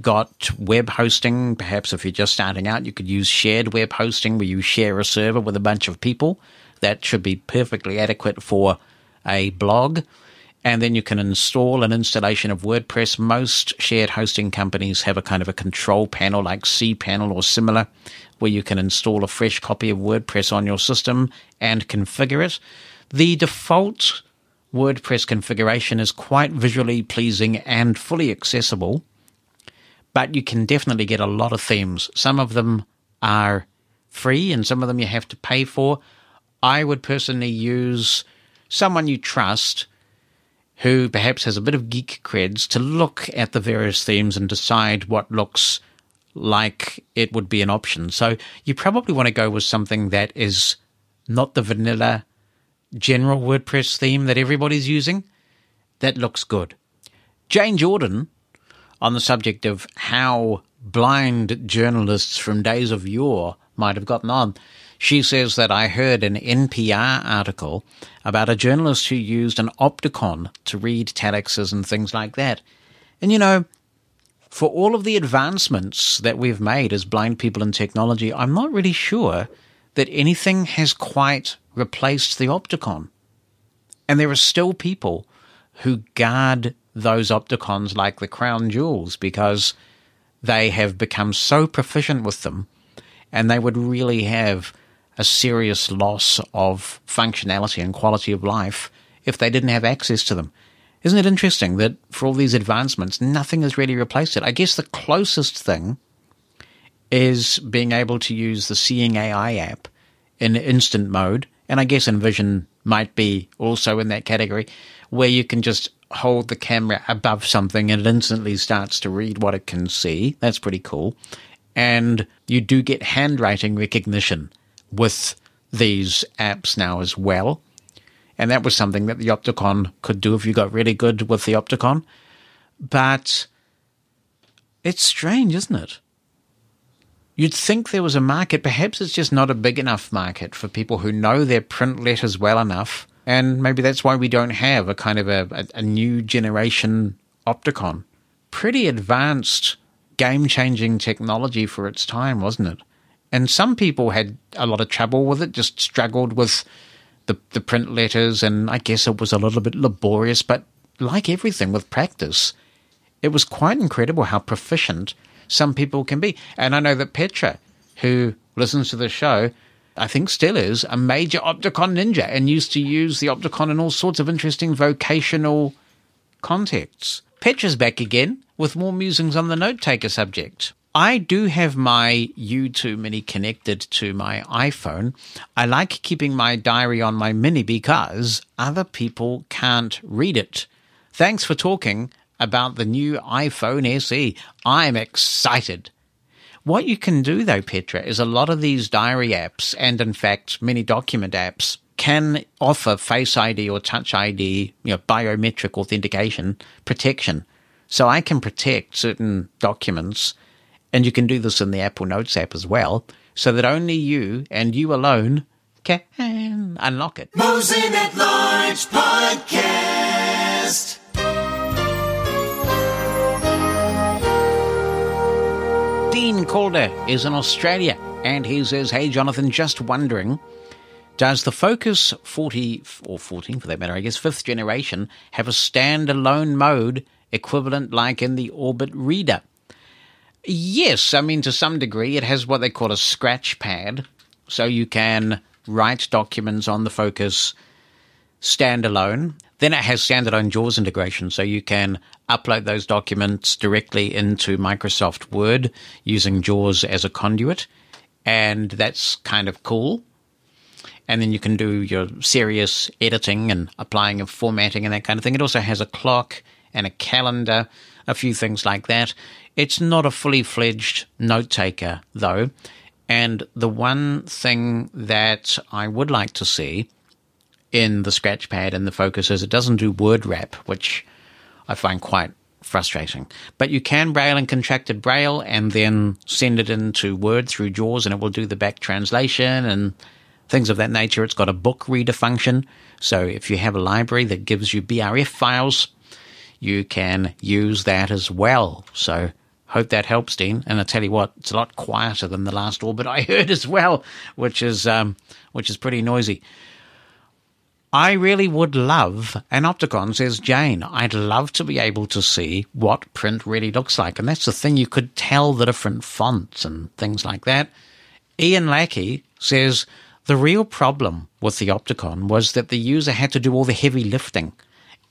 got web hosting. Perhaps if you're just starting out, you could use shared web hosting where you share a server with a bunch of people. That should be perfectly adequate for a blog. And then you can install an installation of WordPress. Most shared hosting companies have a kind of a control panel like cPanel or similar, where you can install a fresh copy of WordPress on your system and configure it. The default WordPress configuration is quite visually pleasing and fully accessible but you can definitely get a lot of themes. Some of them are free and some of them you have to pay for. I would personally use someone you trust who perhaps has a bit of geek creds to look at the various themes and decide what looks like it would be an option. So you probably want to go with something that is not the vanilla general WordPress theme that everybody's using. That looks good. Jane Jordan on the subject of how blind journalists from days of yore might have gotten on. She says that I heard an NPR article about a journalist who used an Optacon to read telexes and things like that. And you know, for all of the advancements that we've made as blind people in technology, I'm not really sure that anything has quite replaced the Optacon. And there are still people who guard those Optacons like the crown jewels because they have become so proficient with them and they would really have a serious loss of functionality and quality of life if they didn't have access to them. Isn't it interesting that for all these advancements, nothing has really replaced it? I guess the closest thing is being able to use the Seeing AI app in instant mode, and I guess Envision might be also in that category, where you can just hold the camera above something and it instantly starts to read what it can see. That's pretty cool. And you do get handwriting recognition with these apps now as well. And that was something that the Optacon could do if you got really good with the Optacon. But it's strange, isn't it? You'd think there was a market. Perhaps it's just not a big enough market for people who know their print letters well enough. And maybe that's why we don't have a kind of a, a, a new generation Optacon. Pretty advanced, game changing technology for its time, wasn't it? And some people had a lot of trouble with it, just struggled with the, the print letters, and I guess it was a little bit laborious, but like everything with practice, it was quite incredible how proficient some people can be. And I know that Petra, who listens to the show, I think still is a major Optacon ninja and used to use the Optacon in all sorts of interesting vocational contexts. Petra's back again with more musings on the note taker subject. I do have my U2 Mini connected to my iPhone. I like keeping my diary on my Mini because other people can't read it. Thanks for talking about the new iPhone SE. I'm excited. What you can do though, Petra, is a lot of these diary apps and in fact many document apps can offer Face ID or Touch ID, you know, biometric authentication protection. So I can protect certain documents And you can do this in the Apple Notes app as well, so that only you and you alone can unlock it. Mosen at Large Podcast. Dean Calder is in Australia and he says, Hey Jonathan, just wondering, does the Focus 40 or 14 for that matter, I guess, fifth generation have a standalone mode equivalent like in the Orbit Reader? Yes, I mean, to some degree, it has what they call a scratch pad, so you can write documents on the Focus standalone. Then it has standalone JAWS integration, so you can upload those documents directly into Microsoft Word using JAWS as a conduit, and that's kind of cool. And then you can do your serious editing and applying of formatting and that kind of thing. It also has a clock and a calendar, a few things like that. It's not a fully fledged note taker, though. And the one thing that I would like to see in the Scratchpad and the Focus is it doesn't do word wrap, which I find quite frustrating. But you can braille in contracted braille and then send it into Word through JAWS and it will do the back translation and things of that nature. It's got a book reader function. So if you have a library that gives you BRF files, you can use that as well. So hope that helps, Dean. And I tell you what, it's a lot quieter than the last orbit I heard as well, which is um, which is pretty noisy. I really would love an Optacon, says Jane. I'd love to be able to see what print really looks like. And that's the thing, you could tell the different fonts and things like that. Ian Lackey says the real problem with the Optacon was that the user had to do all the heavy lifting.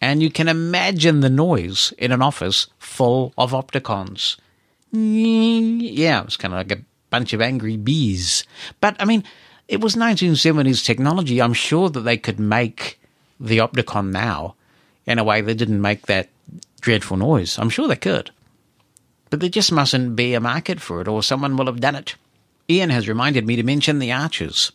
And you can imagine the noise in an office full of Optacons. Yeah, it was kind of like a bunch of angry bees. But I mean, it was 1970s technology. I'm sure that they could make the Optacon now in a way that didn't make that dreadful noise. I'm sure they could. But there just mustn't be a market for it, or someone will have done it. Ian has reminded me to mention the Archers.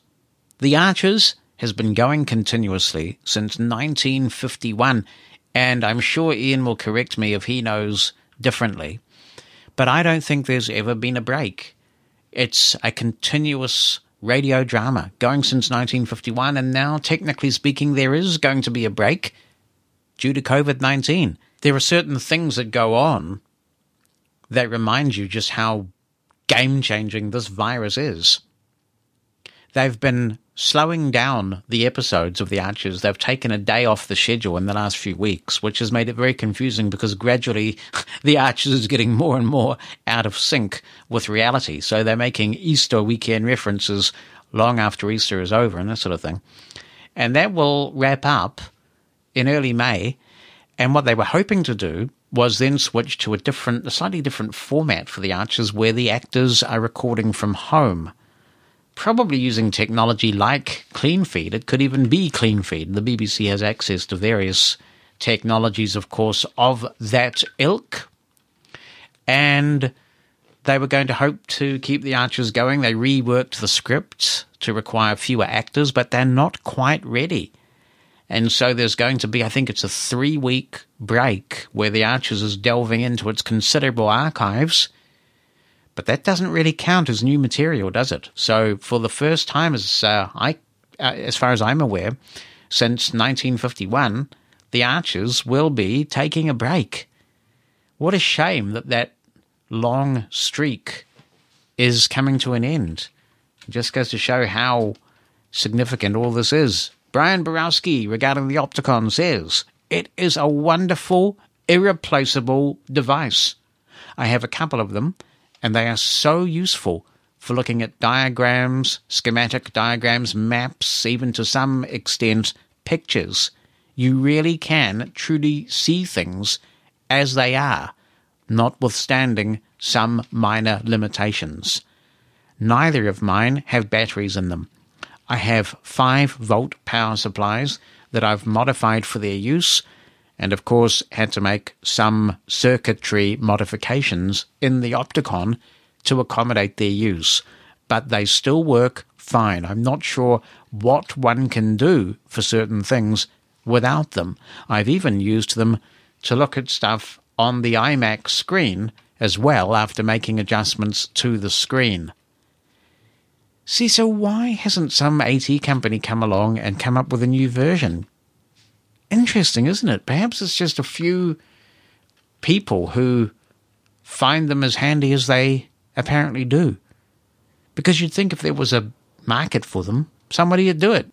The Archers has been going continuously since 1951, and I'm sure Ian will correct me if he knows differently. But I don't think there's ever been a break. It's a continuous radio drama going since 1951, and now, technically speaking, there is going to be a break due to COVID 19. There are certain things that go on that remind you just how game changing this virus is. They've been slowing down the episodes of The Archers. They've taken a day off the schedule in the last few weeks, which has made it very confusing because gradually The Archers is getting more and more out of sync with reality. So they're making Easter weekend references long after Easter is over and that sort of thing. And that will wrap up in early May. And what they were hoping to do was then switch to a different, a slightly different format for the Archers where the actors are recording from home probably using technology like CleanFeed. It could even be CleanFeed. The BBC has access to various technologies, of course, of that ilk. And they were going to hope to keep the Archers going. They reworked the script to require fewer actors, but they're not quite ready. And so there's going to be, I think it's a three week break where the Archers is delving into its considerable archives. But that doesn't really count as new material, does it? So for the first time, as uh, I, uh, as far as I'm aware, since 1951, the Archers will be taking a break. What a shame that that long streak is coming to an end. It just goes to show how significant all this is. Brian Borowski, regarding the Optacon, says it is a wonderful, irreplaceable device. I have a couple of them, and they are so useful for looking at diagrams, schematic diagrams, maps, even to some extent pictures. You really can truly see things as they are, notwithstanding some minor limitations. Neither of mine have batteries in them. I have 5 volt power supplies that I've modified for their use, and of course had to make some circuitry modifications in the Optacon to accommodate their use. But they still work fine. I'm not sure what one can do for certain things without them. I've even used them to look at stuff on the iMac screen as well after making adjustments to the screen. See, so why hasn't some AT company come along and come up with a new version? Interesting, isn't it? Perhaps it's just a few people who find them as handy as they apparently do. Because you'd think if there was a market for them, somebody would do it.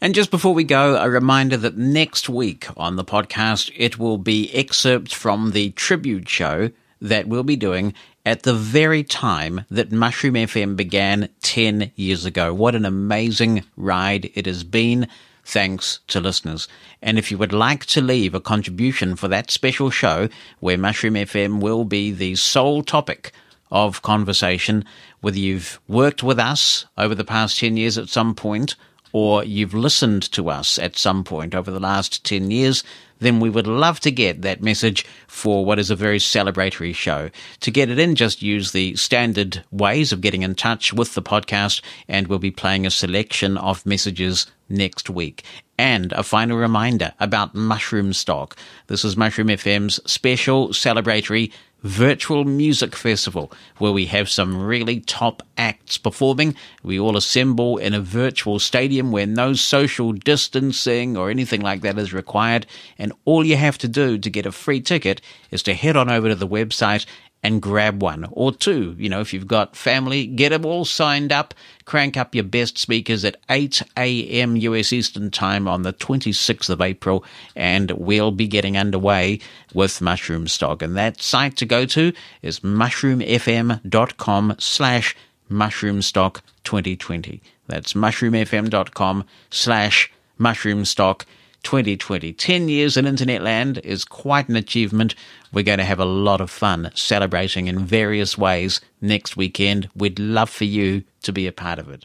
And just before we go, a reminder that next week on the podcast, it will be excerpts from the tribute show that we'll be doing at the very time that Mushroom FM began 10 years ago. What an amazing ride it has been. Thanks to listeners. And if you would like to leave a contribution for that special show where Mushroom FM will be the sole topic of conversation, whether you've worked with us over the past 10 years at some point or you've listened to us at some point over the last 10 years, then we would love to get that message for what is a very celebratory show. To get it in, just use the standard ways of getting in touch with the podcast, and we'll be playing a selection of messages next week. And a final reminder about Mushroomstock. This is Mushroom FM's special celebratory virtual music festival where we have some really top acts performing. We all assemble in a virtual stadium where no social distancing or anything like that is required. And all you have to do to get a free ticket is to head on over to the website and grab one or two. You know, if you've got family, get them all signed up. Crank up your best speakers at 8 a.m. US Eastern Time on the 26th of April, and we'll be getting underway with Mushroomstock. And that site to go to is mushroomfm.com slash mushroomstock 2020. That's mushroomfm.com slash mushroomstock 2020. 10 years in internet land is quite an achievement. We're going to have a lot of fun celebrating in various ways next weekend. We'd love for you to be a part of it.